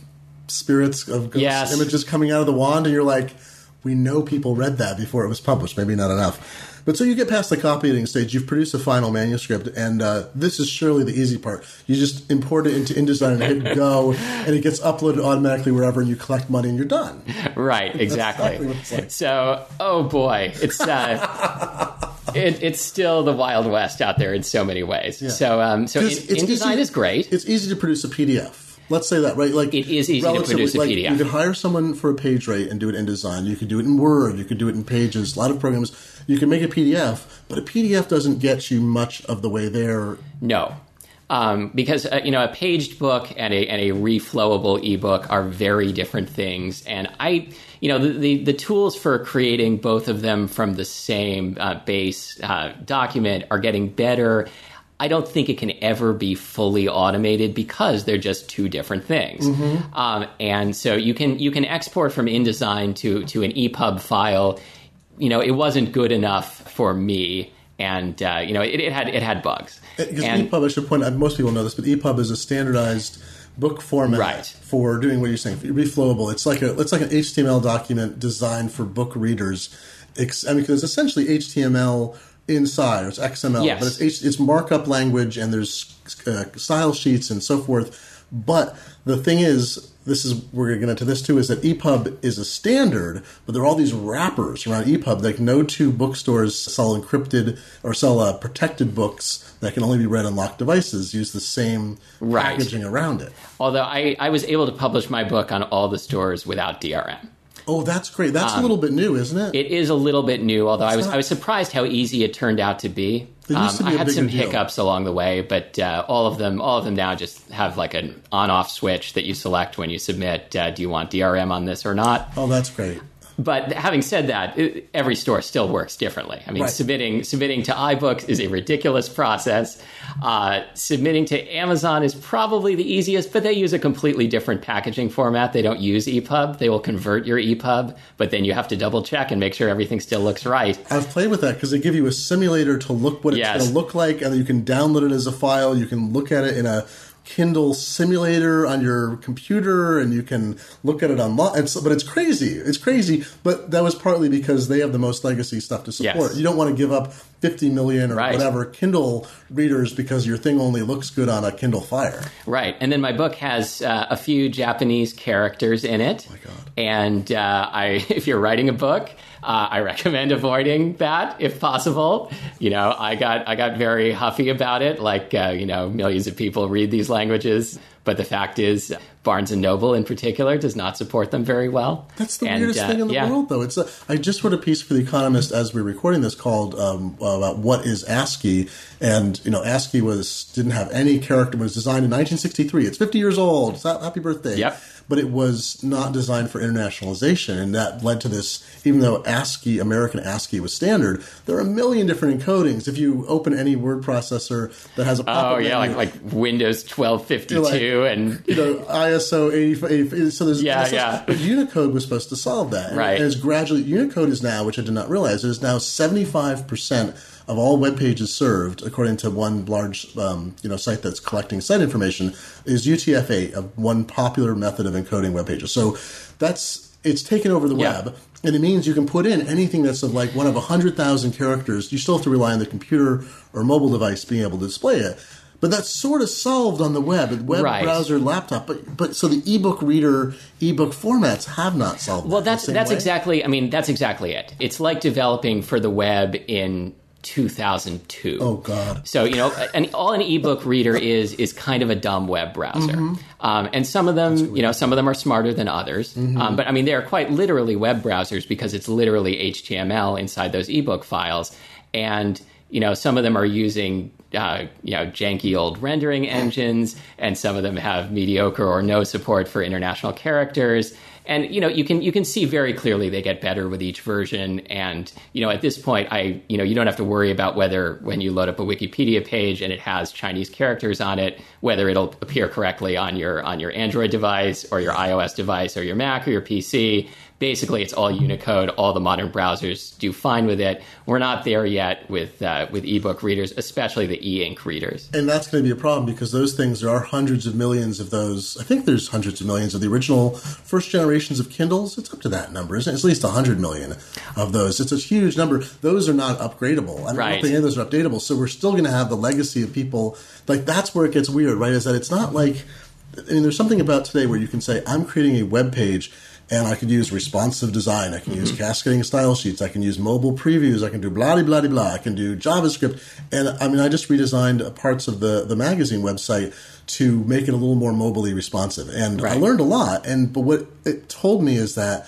spirits of ghost Yes. images coming out of the wand, and you're like, we know people read that before it was published. Maybe not enough. But so you get past the copy editing stage, you've produced a final manuscript, and uh, this is surely the easy part. You just import it into InDesign and hit go, and it gets uploaded automatically wherever, and you collect money, and you're done. Right, exactly. exactly like. So, oh boy, it's uh, it, it's still the wild west out there in so many ways. So, um, so in, it's InDesign easy- is great. It's easy to produce a PDF. Let's say that, right? Like It is easy to produce a like, PDF. You could hire someone for a page rate and do it in design. You could do it in Word. You could do it in Pages. A lot of programs. You can make a PDF, but a PDF doesn't get you much of the way there. No. Um, because uh, you know a paged book and a and a reflowable ebook are very different things, and I you know the the, the tools for creating both of them from the same uh, base uh, document are getting better. I don't think it can ever be fully automated because they're just two different things. Um, and so you can you can export from InDesign to to an EPUB file. You know, it wasn't good enough for me, and uh, you know it, it had it had bugs. Because And- EPUB, I should point out, most people know this, but EPUB is a standardized book format Right. for doing what you're saying, reflowable. It's like a it's like an HTML document designed for book readers. Ex- I mean, because it's essentially HTML inside, or it's XML, Yes. but it's H- it's markup language and there's uh, style sheets and so forth. But the thing is, this is we're going to get into this too, is that EPUB is a standard, but there are all these wrappers around EPUB. Like no two bookstores sell encrypted or sell uh, protected books that can only be read on locked devices. Use the same Right. packaging around it. Although I, I was able to publish my book on all the stores without DRM. Oh, that's great. That's a little bit new, isn't it? Um, It is a little bit new, although I was not- I was surprised how easy it turned out to be. Used to Um, be I had some deal. hiccups along the way, but uh, all of them all of them now just have like an on-off switch that you select when you submit. Uh, do you want DRM on this or not? oh, that's great. But having said that, it, every store still works differently. I mean, Right. submitting submitting to iBooks is a ridiculous process. Uh, submitting to Amazon is probably the easiest, but they use a completely different packaging format. They don't use EPUB. They will convert your EPUB, but then you have to double check and make sure everything still looks right. I've played with that because they give you a simulator to look what it's Yes. going to look like, and you can download it as a file. You can look at it in a Kindle simulator on your computer, and you can look at it online. It's, but it's crazy. It's crazy. But that was partly because they have the most legacy stuff to support. Yes. You don't want to give up 50 million or Right. whatever Kindle readers because your thing only looks good on a Kindle Fire. Right, and then my book has uh, a few Japanese characters in it. Oh my God. And uh, I, if you're writing a book, uh, I recommend avoiding that if possible. You know, I got I got very huffy about it. Like, uh, you know, millions of people read these languages. But the fact is, Barnes and Noble in particular does not support them very well. That's the and, weirdest uh, thing in the yeah. world, though. It's a, I just wrote a piece for the Economist as we are recording this called um, about what is ASCII, and you know ASCII was didn't have any character. was designed in 1963. It's 50 years old. happy birthday. Yep but it was not designed for internationalization. And that led to this, even though ASCII, American ASCII was standard, there are a million different encodings. If you open any word processor that has a Oh, yeah, menu, like, like Windows 1252 like, and. You know, ISO 80, so there's. Yeah, yeah. But Unicode was supposed to solve that. And, right. And it's gradually, Unicode is now, which I did not realize, it is now 75% of all web pages served, according to one large um, you know site that's collecting site information, is UTF-8, a one popular method of encoding web pages. So that's it's taken over the yeah. web, and it means you can put in anything that's of like one of hundred thousand characters. You still have to rely on the computer or mobile device being able to display it. But that's sort of solved on the web, web right. browser, laptop. But but so the ebook reader, ebook formats have not solved. Well, that that's that's way. exactly. I mean, that's exactly it. It's like developing for the web in 2002. Oh God! So you know, and all an ebook reader is is kind of a dumb web browser, mm-hmm. um, and some of them, you know, some of them are smarter than others. Mm-hmm. Um, but I mean, they are quite literally web browsers because it's literally HTML inside those ebook files, and you know, some of them are using uh, you know janky old rendering engines, and some of them have mediocre or no support for international characters and you know you can you can see very clearly they get better with each version. And you know at this point i you know you don't have to worry about whether when you load up a wikipedia page and it has chinese characters on it whether it'll appear correctly on your on your android device or your ios device or your mac or your pc basically it's all Unicode. All the modern browsers do fine with it. We're not there yet with uh, with ebook readers, especially the e-ink readers. And that's going to be a problem because those things there are hundreds of millions of those. I think there's hundreds of millions of the original first generations of Kindles. It's up to that number, isn't it? It's at least hundred million of those. It's a huge number. Those are not upgradable. I don't right. think any of those are updatable. So we're still going to have the legacy of people. Like that's where it gets weird, right? Is that it's not like. I mean, there's something about today where you can say, I'm creating a web page and I could use responsive design. I can mm-hmm. use cascading style sheets. I can use mobile previews. I can do blah blah blah blah. I can do JavaScript. And I mean, I just redesigned parts of the the magazine website to make it a little more mobilely responsive. And right. I learned a lot. And but what it told me is that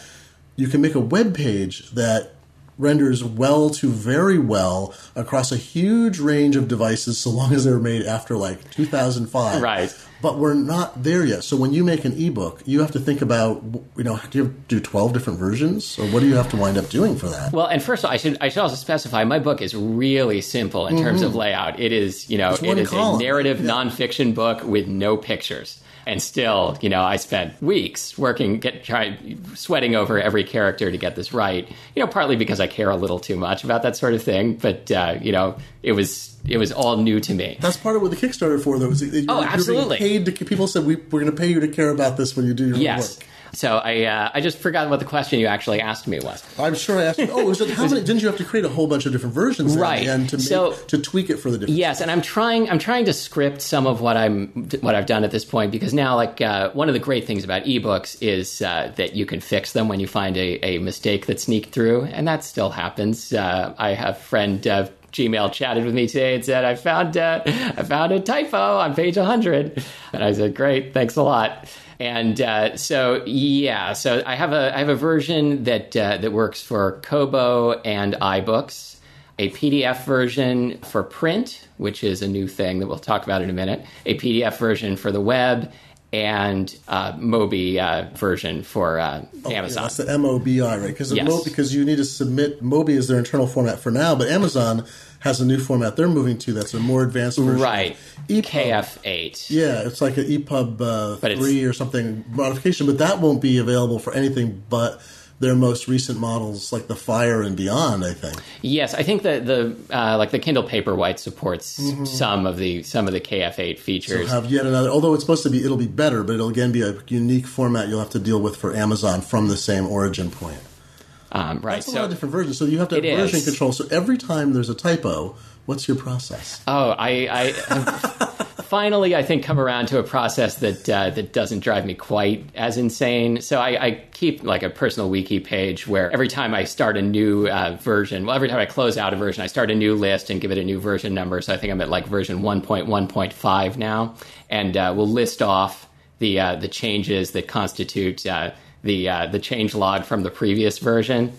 you can make a web page that renders well to very well across a huge range of devices so long as they were made after like 2005. Right but we're not there yet. So when you make an ebook, you have to think about, you know, do you do 12 different versions or what do you have to wind up doing for that? Well, and first of all, I should, I should also specify my book is really simple in mm-hmm. terms of mm-hmm. layout. It is, you know, it is column. a narrative yeah. nonfiction book with no pictures and still, you know, I spent weeks working, get trying, sweating over every character to get this right. You know, partly because I care a little too much about that sort of thing, but uh, you know, it was it was all new to me. That's part of what the Kickstarter for, though. Is oh, absolutely. paid to, people said we, are going to pay you to care about this when you do your yes. work. So I uh, I just forgot what the question you actually asked me was. I'm sure I asked. You, oh, it, how many? Didn't you have to create a whole bunch of different versions? Right. And to make, so, to tweak it for the different. Yes, and I'm trying. I'm trying to script some of what I'm what I've done at this point because now, like uh, one of the great things about ebooks is uh, that you can fix them when you find a, a mistake that sneaked through, and that still happens. Uh, I have friend. Gmail chatted with me today and said, "I found uh, I found a typo on page 100," and I said, "Great, thanks a lot." And uh, so yeah, so I have a I have a version that uh, that works for Kobo and iBooks, a PDF version for print, which is a new thing that we'll talk about in a minute, a PDF version for the web, and uh, Mobi uh, version for uh, oh, Amazon. Yeah, that's the MOBI, right? Because yes. because you need to submit Mobi as their internal format for now, but Amazon has a new format they're moving to that's a more advanced version. Right. EPUB. KF8. Yeah, it's like an EPUB uh, 3 or something modification, but that won't be available for anything but their most recent models, like the Fire and beyond. I think. Yes, I think that the uh, like the Kindle Paperwhite supports mm-hmm. some of the some of the KF8 features. So have yet another. Although it's supposed to be, it'll be better, but it'll again be a unique format you'll have to deal with for Amazon from the same origin point. Um, right. That's a so, lot of different versions. So you have to have version is. control. So every time there's a typo, what's your process? Oh, I, I finally, I think, come around to a process that uh, that doesn't drive me quite as insane. So I, I, keep like a personal wiki page where every time I start a new uh, version, well, every time I close out a version, I start a new list and give it a new version number. So I think I'm at like version 1.1.5 now, and uh, we'll list off the uh, the changes that constitute uh, the uh, the change log from the previous version.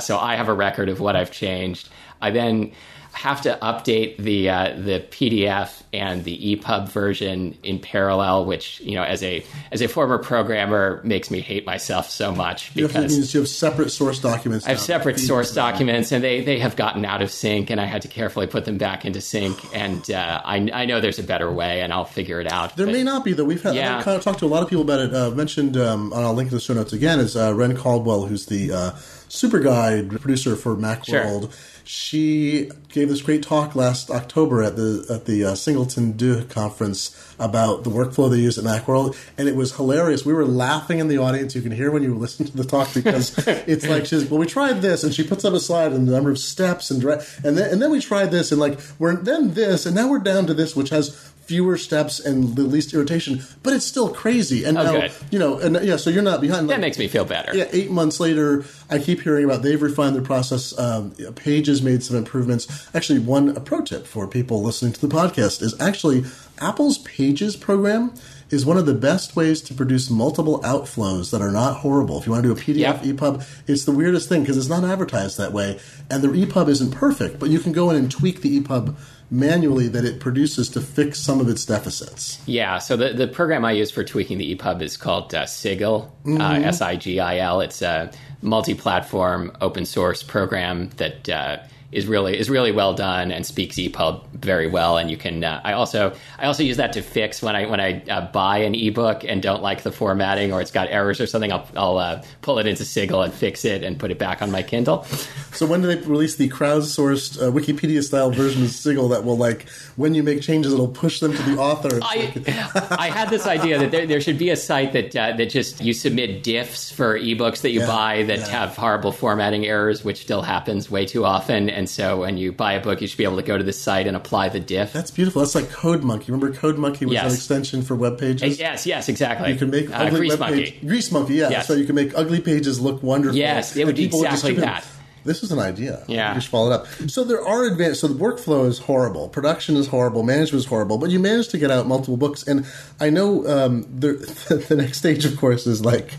so I have a record of what I've changed. I then have to update the uh, the PDF and the EPUB version in parallel, which you know, as a as a former programmer, makes me hate myself so much because you have, you have separate source documents. I have separate source documents, and they they have gotten out of sync, and I had to carefully put them back into sync. And uh, I I know there's a better way, and I'll figure it out. There but, may not be though. We've had yeah. I've kind of talked to a lot of people about it. Uh, mentioned, um, and I'll link to the show notes again. Is uh, Ren Caldwell, who's the uh, super guide producer for Macworld. Sure she gave this great talk last October at the at the uh, Çingleton Deux conference about the workflow they use at Macworld, and it was hilarious. We were laughing in the audience. You can hear when you listen to the talk because it's like she's well, we tried this, and she puts up a slide and the number of steps and and then and then we tried this, and like we're then this, and now we're down to this, which has fewer steps and the least irritation, but it's still crazy. And now, you know, and yeah, so you're not behind. Like, that makes me feel better. Yeah, eight months later, I keep hearing about they've refined their process. Um, Pages made some improvements. Actually, one a pro tip for people listening to the podcast is actually Apple's Pages program is one of the best ways to produce multiple outflows that are not horrible. If you want to do a PDF. EPUB, it's the weirdest thing because it's not advertised that way, and the EPUB isn't perfect, but you can go in and tweak the EPUB manually that it produces to fix some of its deficits. Yeah, so the, the program I use for tweaking the EPUB is called uh, Sigil, uh, mm-hmm. uh, S I G I L. It's a multi platform open source program that uh, is really is really well done and speaks EPUB very well. And you can uh, I also I also use that to fix when I when I uh, buy an ebook and don't like the formatting or it's got errors or something. I'll, I'll uh, pull it into Sigil and fix it and put it back on my Kindle. So when do they release the crowdsourced uh, Wikipedia style version of Sigil that will like when you make changes it'll push them to the author? I, I had this idea that there, there should be a site that uh, that just you submit diffs for ebooks that you yeah, buy that yeah. have horrible formatting errors, which still happens way too often and so when you buy a book, you should be able to go to this site and apply the diff. That's beautiful. That's like Code Monkey. Remember Code Monkey was yes. an extension for web pages? Yes, yes, exactly. You can make uh, ugly Grease web Monkey. Page, Grease Monkey, yeah. Yes. So you can make ugly pages look wonderful. Yes, it would be exactly that. This is an idea. Yeah. You should follow it up. So there are advanced. So the workflow is horrible. Production is horrible. Management is horrible. But you managed to get out multiple books. And I know um, the, the next stage, of course, is like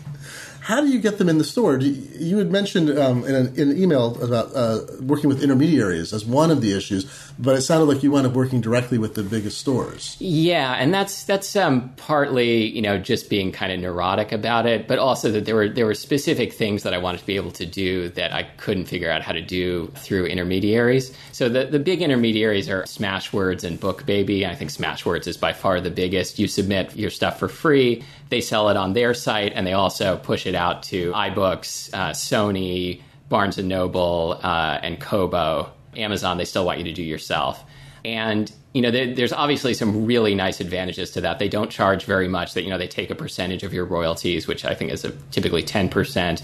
how do you get them in the store? You, you, had mentioned um, in, an, in, an, email about uh, working with intermediaries as one of the issues, but it sounded like you wound up working directly with the biggest stores. Yeah, and that's that's um, partly you know just being kind of neurotic about it, but also that there were there were specific things that I wanted to be able to do that I couldn't figure out how to do through intermediaries. So the the big intermediaries are Smashwords and BookBaby. I think Smashwords is by far the biggest. You submit your stuff for free they sell it on their site and they also push it out to iBooks, uh, Sony, Barnes and Noble, uh, and Kobo. Amazon, they still want you to do yourself. And you know, there, there's obviously some really nice advantages to that. They don't charge very much. That you know, they take a percentage of your royalties, which I think is a, typically ten percent.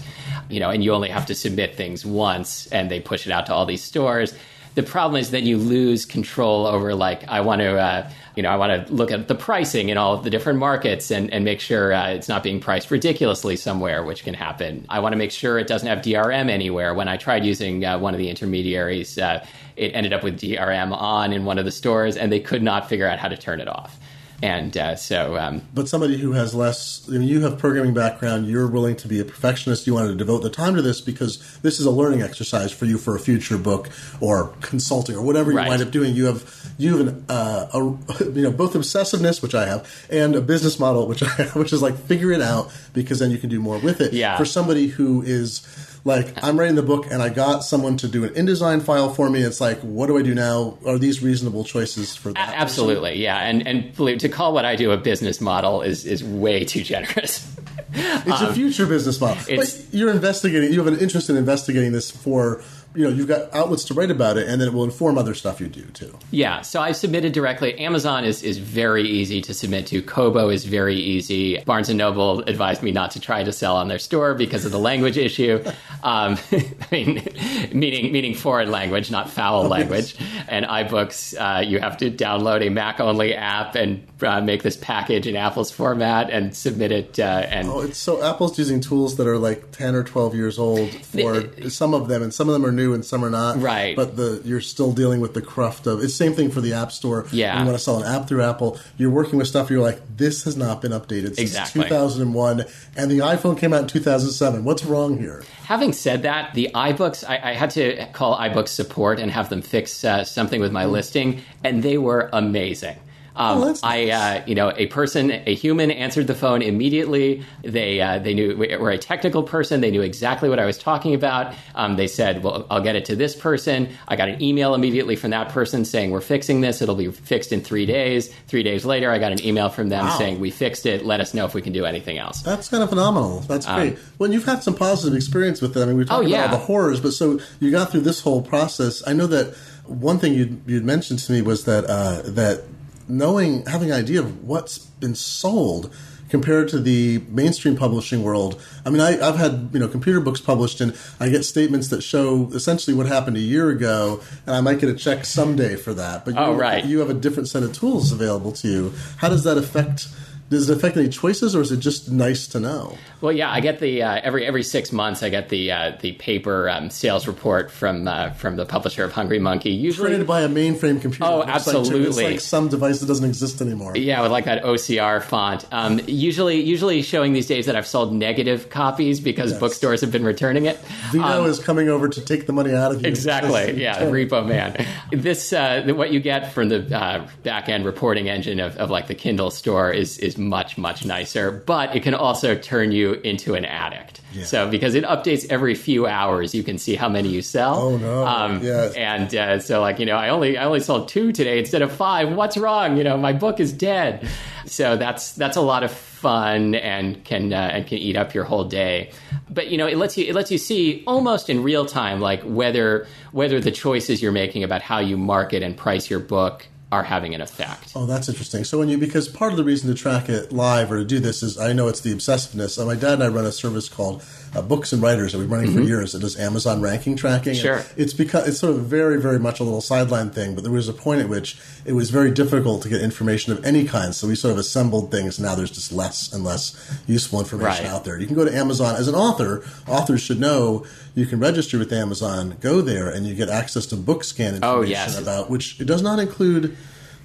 You know, and you only have to submit things once, and they push it out to all these stores. The problem is then you lose control over like I want to. Uh, you know, I want to look at the pricing in all of the different markets and, and make sure uh, it's not being priced ridiculously somewhere, which can happen. I want to make sure it doesn't have DRM anywhere. When I tried using uh, one of the intermediaries, uh, it ended up with DRM on in one of the stores, and they could not figure out how to turn it off and uh, so um, but somebody who has less I mean, you have programming background you're willing to be a perfectionist you want to devote the time to this because this is a learning exercise for you for a future book or consulting or whatever you right. wind up doing you have you have an uh, a, you know both obsessiveness which I have and a business model which I have, which is like figure it out because then you can do more with it yeah. for somebody who is like I'm writing the book and I got someone to do an InDesign file for me. It's like, what do I do now? Are these reasonable choices for that? Absolutely, person? yeah. And and to call what I do a business model is is way too generous. it's um, a future business model. But you're investigating. You have an interest in investigating this for you know you've got outlets to write about it, and then it will inform other stuff you do too. Yeah, so I've submitted directly. Amazon is is very easy to submit to. Kobo is very easy. Barnes and Noble advised me not to try to sell on their store because of the language issue. Um, I mean, meaning meaning foreign language, not foul language. And iBooks, uh, you have to download a Mac only app and uh, make this package in Apple's format and submit it. Uh, and Oh, it's so Apple's using tools that are like ten or twelve years old for some of them, and some of them are new and some are not. Right. But the you're still dealing with the cruft of it's same thing for the App Store. Yeah. When you want to sell an app through Apple, you're working with stuff. You're like, this has not been updated since Exactly. 2001, and the iPhone came out in 2007. What's wrong here? Having said that, the iBooks, I, I had to call iBooks support and have them fix uh, something with my listing, and they were amazing. Um, Oh, I, uh, you know, a person, a human answered the phone immediately. They, uh, they knew were a technical person. They knew exactly what I was talking about. Um, they said, "Well, I'll get it to this person." I got an email immediately from that person saying, "We're fixing this. It'll be fixed in three days." Three days later, I got an email from them Wow. saying, "We fixed it. Let us know if we can do anything else." That's kind of phenomenal. That's great. well, you've had some positive experience with it. I mean, we talked Um, Oh, yeah. about all the horrors, but so you got through this whole process. I know that one thing you'd, you'd mentioned to me was that uh, that knowing, having an idea of what's been sold compared to the mainstream publishing world. I mean, I, I've had you know computer books published, and I get statements that show essentially what happened a year ago, and I might get a check someday for that. But oh, you, Oh, right. you have a different set of tools available to you. How does that affect? Does it affect any choices, or is it just nice to know? Well, yeah, I get the uh, every every six months. I get the uh, the paper um, sales report from uh, from the publisher of Hungry Monkey. Usually, Printed by a mainframe computer. Oh, like, absolutely. it's like some device that doesn't exist anymore. yeah, with like that OCR font. Um, usually, usually showing these days that I've sold negative copies because Yes. bookstores have been returning it. Vito is coming over to take the money out of you. Um, Exactly. Yeah, the repo man. This uh, what you get from the uh, back end reporting engine of, of like the Kindle store is is much much nicer, but it can also turn you into an addict. So because it updates every few hours, you can see how many you sell. Oh, no. Um, Yes. And uh, so like you know, I only I only sold two today instead of five. What's wrong? You know, my book is dead. So that's that's a lot of fun and can uh, and can eat up your whole day. But you know, it lets you it lets you see almost in real time like whether whether the choices you're making about how you market and price your book are having an effect. Oh, that's interesting. So when you because part of the reason to track it live or to do this is I know it's the obsessiveness. Uh, my dad and I run a service called uh, Books and Writers that we've been running for years. It does Amazon ranking tracking. and Sure. it's because it's sort of very very much a little sideline thing. But there was a point at which it was very difficult to get information of any kind. So we sort of assembled things. Now there's just less and less useful information Right. out there. You can go to Amazon as an author. Authors should know you can register with Amazon. Go there and you get access to BookScan information Oh, yes. about which it does not include.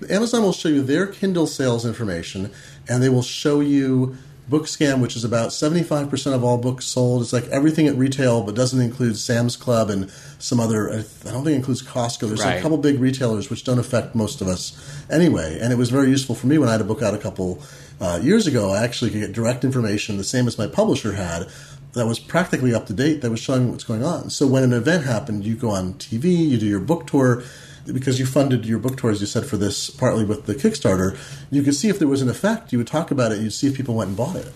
Amazon will show you their Kindle sales information, and they will show you BookScan, which is about seventy-five percent of all books sold. It's like everything at retail, but doesn't include Sam's Club and some other. I don't think it includes Costco. There's Right. a couple big retailers which don't affect most of us anyway. And it was very useful for me when I had a book out a couple uh, years ago. I actually could get direct information, the same as my publisher had. That was practically up to date. That was showing what's going on. So when an event happened, you go on TV, you do your book tour, because you funded your book tour, as you said, for this partly with the Kickstarter, you could see if there was an effect. You would talk about it. You'd see if people went and bought it.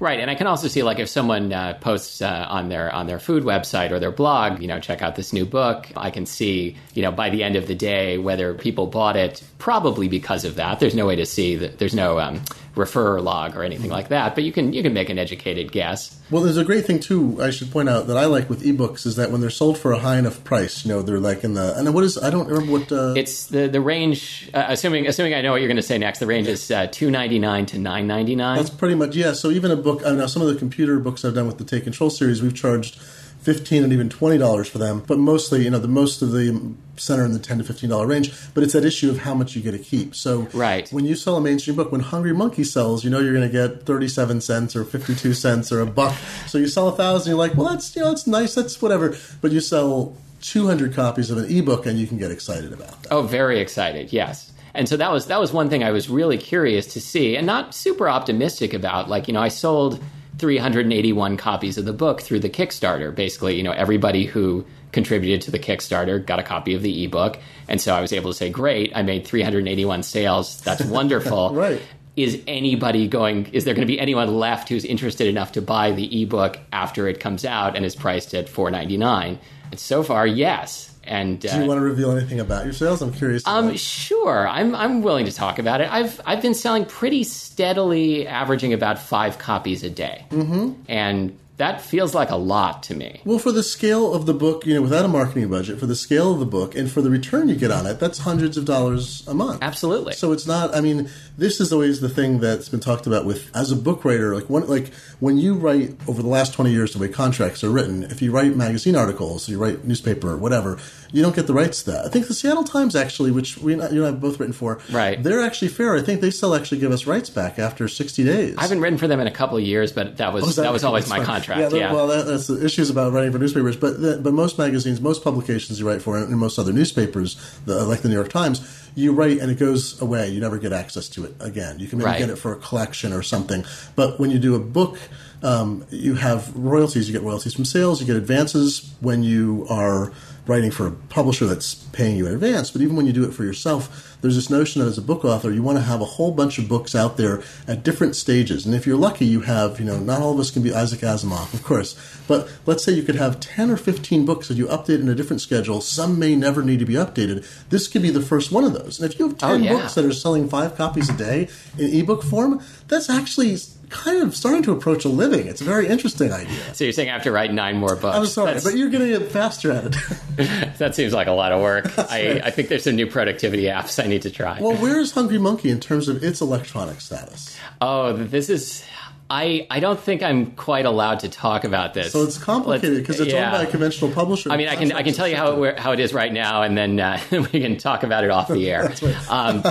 Right, and I can also see like if someone uh, posts uh, on their on their food website or their blog, you know, check out this new book. I can see, you know, by the end of the day whether people bought it. Probably because of that. There's no way to see that. There's no um, refer log or anything like that. But you can you can make an educated guess. Well, there's a great thing too. I should point out that I like with ebooks is that when they're sold for a high enough price, you know, they're like in the and what is I don't remember what. Uh, It's the the range. Uh, assuming assuming I know what you're going to say next, the range is uh, two ninety nine to nine ninety nine. That's pretty much yeah. So even a book, I know some of the computer books I've done with the Take Control series, we've charged fifteen and even twenty dollars for them. But mostly, you know, the most of the center in the ten to fifteen dollar range. But it's that issue of how much you get to keep. So Right. when you sell a mainstream book, when Hungry Monkey sells, you know you're going to get thirty seven cents or fifty two cents or a buck. So you sell a thousand, you're like, well, that's you know, that's nice, that's whatever. But you sell two hundred copies of an ebook, and you can get excited about that. Oh, very excited. Yes. And so that was that was one thing I was really curious to see and not super optimistic about. Like, you know, I sold 381 copies of the book through the Kickstarter. Basically, you know, everybody who contributed to the Kickstarter got a copy of the ebook. And so I was able to say, "Great, I made 381 sales. That's wonderful." Right. is anybody going? Is there going to be anyone left who's interested enough to buy the ebook after it comes out and is priced at four ninety nine? And so far, yes. And do you uh, want to reveal anything about your sales? I'm curious. Um, sure. I'm I'm willing to talk about it. I've I've been selling pretty steadily, averaging about five copies a day, mm-hmm. and that feels like a lot to me. Well, for the scale of the book, you know, without a marketing budget, for the scale of the book, and for the return you get on it, that's hundreds of dollars a month. Absolutely. So it's not. I mean, this is always the thing that's been talked about with as a book writer. Like one, like when you write over the last twenty years, the way contracts are written. If you write magazine articles, you write newspaper, or whatever, you don't get the rights to that. I think the Seattle Times actually, which we you and I have both written for, right? They're actually fair. I think they still actually give us rights back after sixty days. I haven't written for them in a couple of years, but that was oh, that, that, was always my contract. Yeah, yeah. well, that, that's the issues about writing for newspapers. But the, but most magazines, most publications you write for, and most other newspapers, the, like the New York Times, you write and it goes away. You never get access to it again. You can maybe right. get it for a collection or something. But when you do a book, um, you have royalties. You get royalties from sales. You get advances when you are writing for a publisher that's paying you in advance, but even when you do it for yourself, there's this notion that as a book author, you want to have a whole bunch of books out there at different stages. And if you're lucky, you have, you know, not all of us can be Isaac Asimov, of course, but let's say you could have 10 or 15 books that you update in a different schedule. Some may never need to be updated. This could be the first one of those. And if you have 10 oh, yeah. books that are selling five copies a day in ebook form, that's actually kind of starting to approach a living. It's a very interesting idea. So you're saying I have to write nine more books? I'm sorry, That's, but you're going to get faster at it. that seems like a lot of work. I, right. I, think there's some new productivity apps I need to try. Well, where is Hungry Monkey in terms of its electronic status? Oh, this is. I, I don't think I'm quite allowed to talk about this. So it's complicated because it's yeah. owned by a conventional publisher. I mean, I can I can tell you how it, how it is right now, and then uh, we can talk about it off the air. um,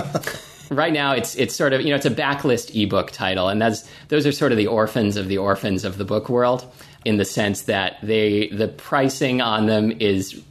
right now it's it's sort of you know it's a backlist ebook title and that's those are sort of the orphans of the orphans of the book world in the sense that they the pricing on them is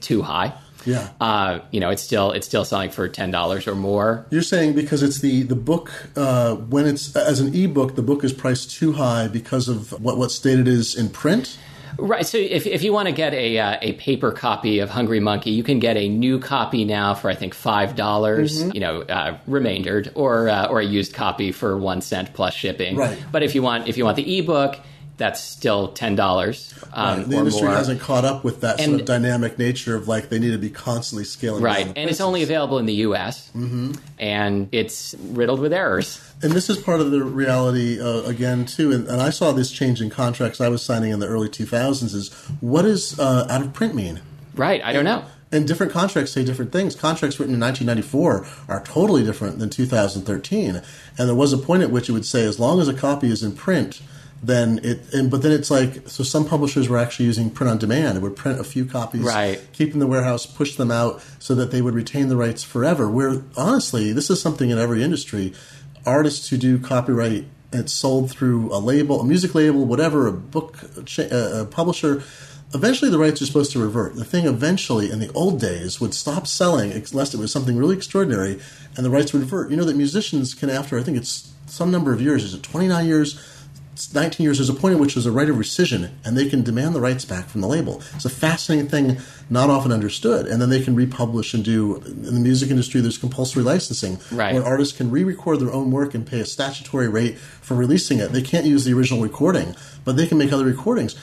too high. Yeah. Uh, you know it's still it's still selling for ten dollars or more. You're saying because it's the the book uh, when it's as an ebook the book is priced too high because of what what state it is in print Right. So if, if you want to get a uh, a paper copy of Hungry Monkey, you can get a new copy now for I think five dollars. Mm-hmm. You know, uh, remaindered, or uh, or a used copy for one cent plus shipping. Right. But if you want if you want the ebook, that's still ten dollars. Um, right. The industry more. hasn't caught up with that and, sort of dynamic nature of like they need to be constantly scaling. Right, and it's only available in the U.S. Mm-hmm. and it's riddled with errors. And this is part of the reality uh, again too. And, and, I saw this change in contracts I was signing in the early 2000s. Is what does uh, out of print mean? Right, I don't know. And different contracts say different things. Contracts written in 1994 are totally different than 2013. And there was a point at which it would say, as long as a copy is in print, then it and but then it's like so some publishers were actually using print on demand. It would print a few copies, right. keep in the warehouse, push them out so that they would retain the rights forever. Where honestly, this is something in every industry. Artists who do copyright it's sold through a label, a music label, whatever, a book a, a publisher. Eventually, the rights are supposed to revert. The thing eventually, in the old days, would stop selling unless it was something really extraordinary, and the rights would revert. You know that musicians can, after I think it's some number of years, is it 29 years? 19 years, there's a point at which there's a right of rescission and they can demand the rights back from the label. It's a fascinating thing, not often understood. And then they can republish and do, in the music industry, there's compulsory licensing right. where artists can re record their own work and pay a statutory rate for releasing it. They can't use the original recording, but they can make other recordings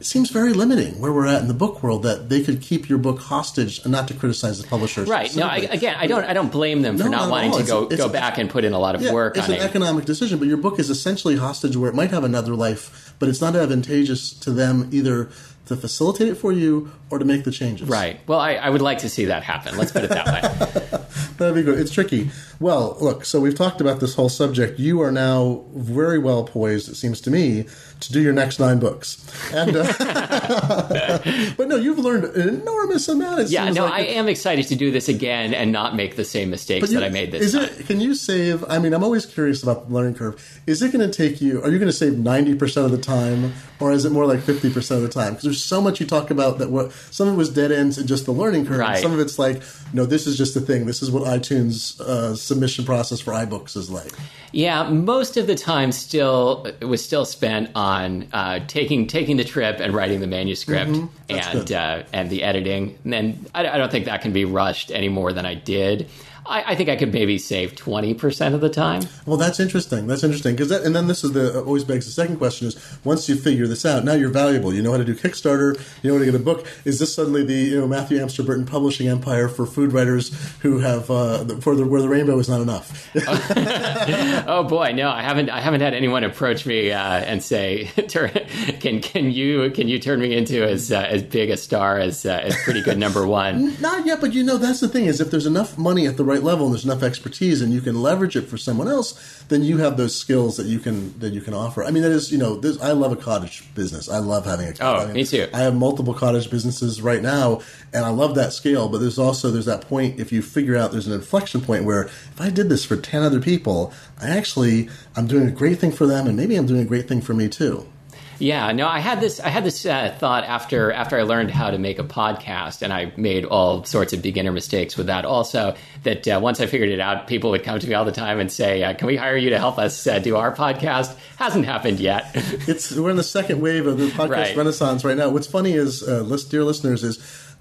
it seems very limiting where we're at in the book world that they could keep your book hostage and not to criticize the publishers. Right. No, I, again, I don't. I don't blame them for no, not, not wanting to go it's, go back and put in a lot of yeah, work. It's an it. economic decision, but your book is essentially hostage where it might have another life, but it's not advantageous to them either to facilitate it for you or to make the changes. Right. Well, I, I would like to see that happen. Let's put it that way. That'd be good. It's tricky. Well, look, so we've talked about this whole subject. You are now very well poised, it seems to me, to do your next nine books. And uh, but no, you've learned an enormous amount. yeah, no, like I am excited to do this again and not make the same mistakes you, that I made this is time. It, can you save? I mean, I'm always curious about the learning curve. Is it going to take you? Are you going to save ninety percent of the time, or is it more like fifty percent of the time? Because there's so much you talk about that. What some of it was dead ends and just the learning curve. Right. Some of it's like, no, this is just the thing. This is what iTunes uh, submission process for iBooks is like. Yeah, most of the time still it was still spent on uh, taking taking the trip and writing the manuscript mm-hmm. and uh, and the editing. And I, I, don't think that can be rushed any more than I did. I, I, think I could maybe save 20% of the time. Well, that's interesting. That's interesting. because And then this is the always begs the second question is once you figure this out, now you're valuable. You know how to do Kickstarter, you know how to get a book. Is this suddenly the you know Matthew Amster Burton publishing empire for food writers who have, uh, for the, where the rainbow is not enough? oh boy, no, I haven't, I haven't had anyone approach me uh, and say, can, can you, can you turn me into as, uh, as big a star as, uh, as pretty good number one? Not yet, but you know, that's the thing is if there's enough money at the right level and there's enough expertise and you can leverage it for someone else, then you have those skills that you can that you can offer. I mean, that is you know, this, I love a cottage business. I love having a. Oh, I mean, me too. I have multiple cottage businesses right now, and I love that scale. But there's also there's that point if you figure out there's an inflection point where if I did this for ten other people, I actually I'm doing a great thing for them, and maybe I'm doing a great thing for me too. Yeah, no, I had this. I had this uh, thought after after I learned how to make a podcast, and I made all sorts of beginner mistakes with that. Also, that uh, once I figured it out, people would come to me all the time and say, uh, "Can we hire you to help us uh, do our podcast?" Hasn't happened yet. it's we're in the second wave of the podcast right. renaissance right now. What's funny is, uh, list, dear listeners, is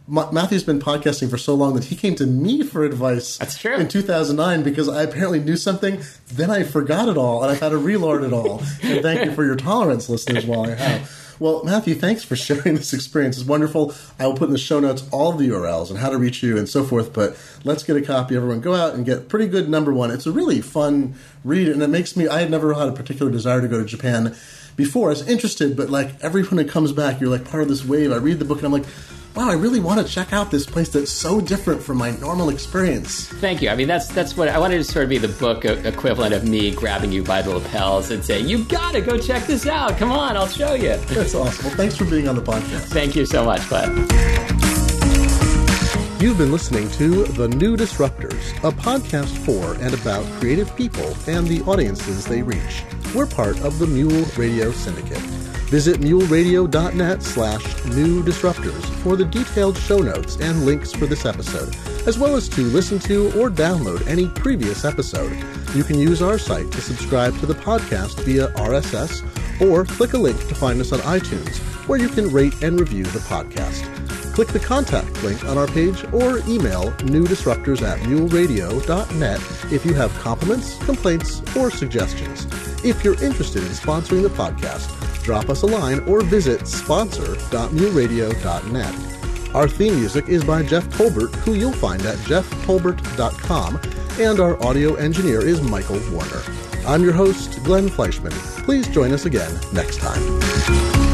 Matthew's been podcasting for so long that he came to me for advice. That's true. In 2009, because I apparently knew something, then I forgot it all, and I've had to relearn it all. and thank you for your tolerance, listeners, while I have. Well, Matthew, thanks for sharing this experience. It's wonderful. I will put in the show notes all the URLs and how to reach you and so forth. But let's get a copy. Everyone, go out and get pretty good number one. It's a really fun read, and it makes me. I had never had a particular desire to go to Japan before. I was interested, but like everyone that comes back, you're like part of this wave. I read the book and I'm like wow, I really want to check out this place that's so different from my normal experience. Thank you. I mean, that's that's what I wanted to sort of be the book equivalent of me grabbing you by the lapels and saying, "You've got to go check this out. Come on, I'll show you." That's awesome. Well, thanks for being on the podcast. Thank you so much, bud. You've been listening to The New Disruptors, a podcast for and about creative people and the audiences they reach. We're part of the Mule Radio Syndicate. Visit muleradio.net slash new disruptors for the detailed show notes and links for this episode, as well as to listen to or download any previous episode. You can use our site to subscribe to the podcast via RSS or click a link to find us on iTunes, where you can rate and review the podcast. Click the contact link on our page or email newdisruptors at muleradio.net if you have compliments, complaints, or suggestions. If you're interested in sponsoring the podcast, drop us a line or visit sponsor.muleradio.net. Our theme music is by Jeff Tolbert, who you'll find at jefftolbert.com, and our audio engineer is Michael Warner. I'm your host, Glenn Fleishman. Please join us again next time.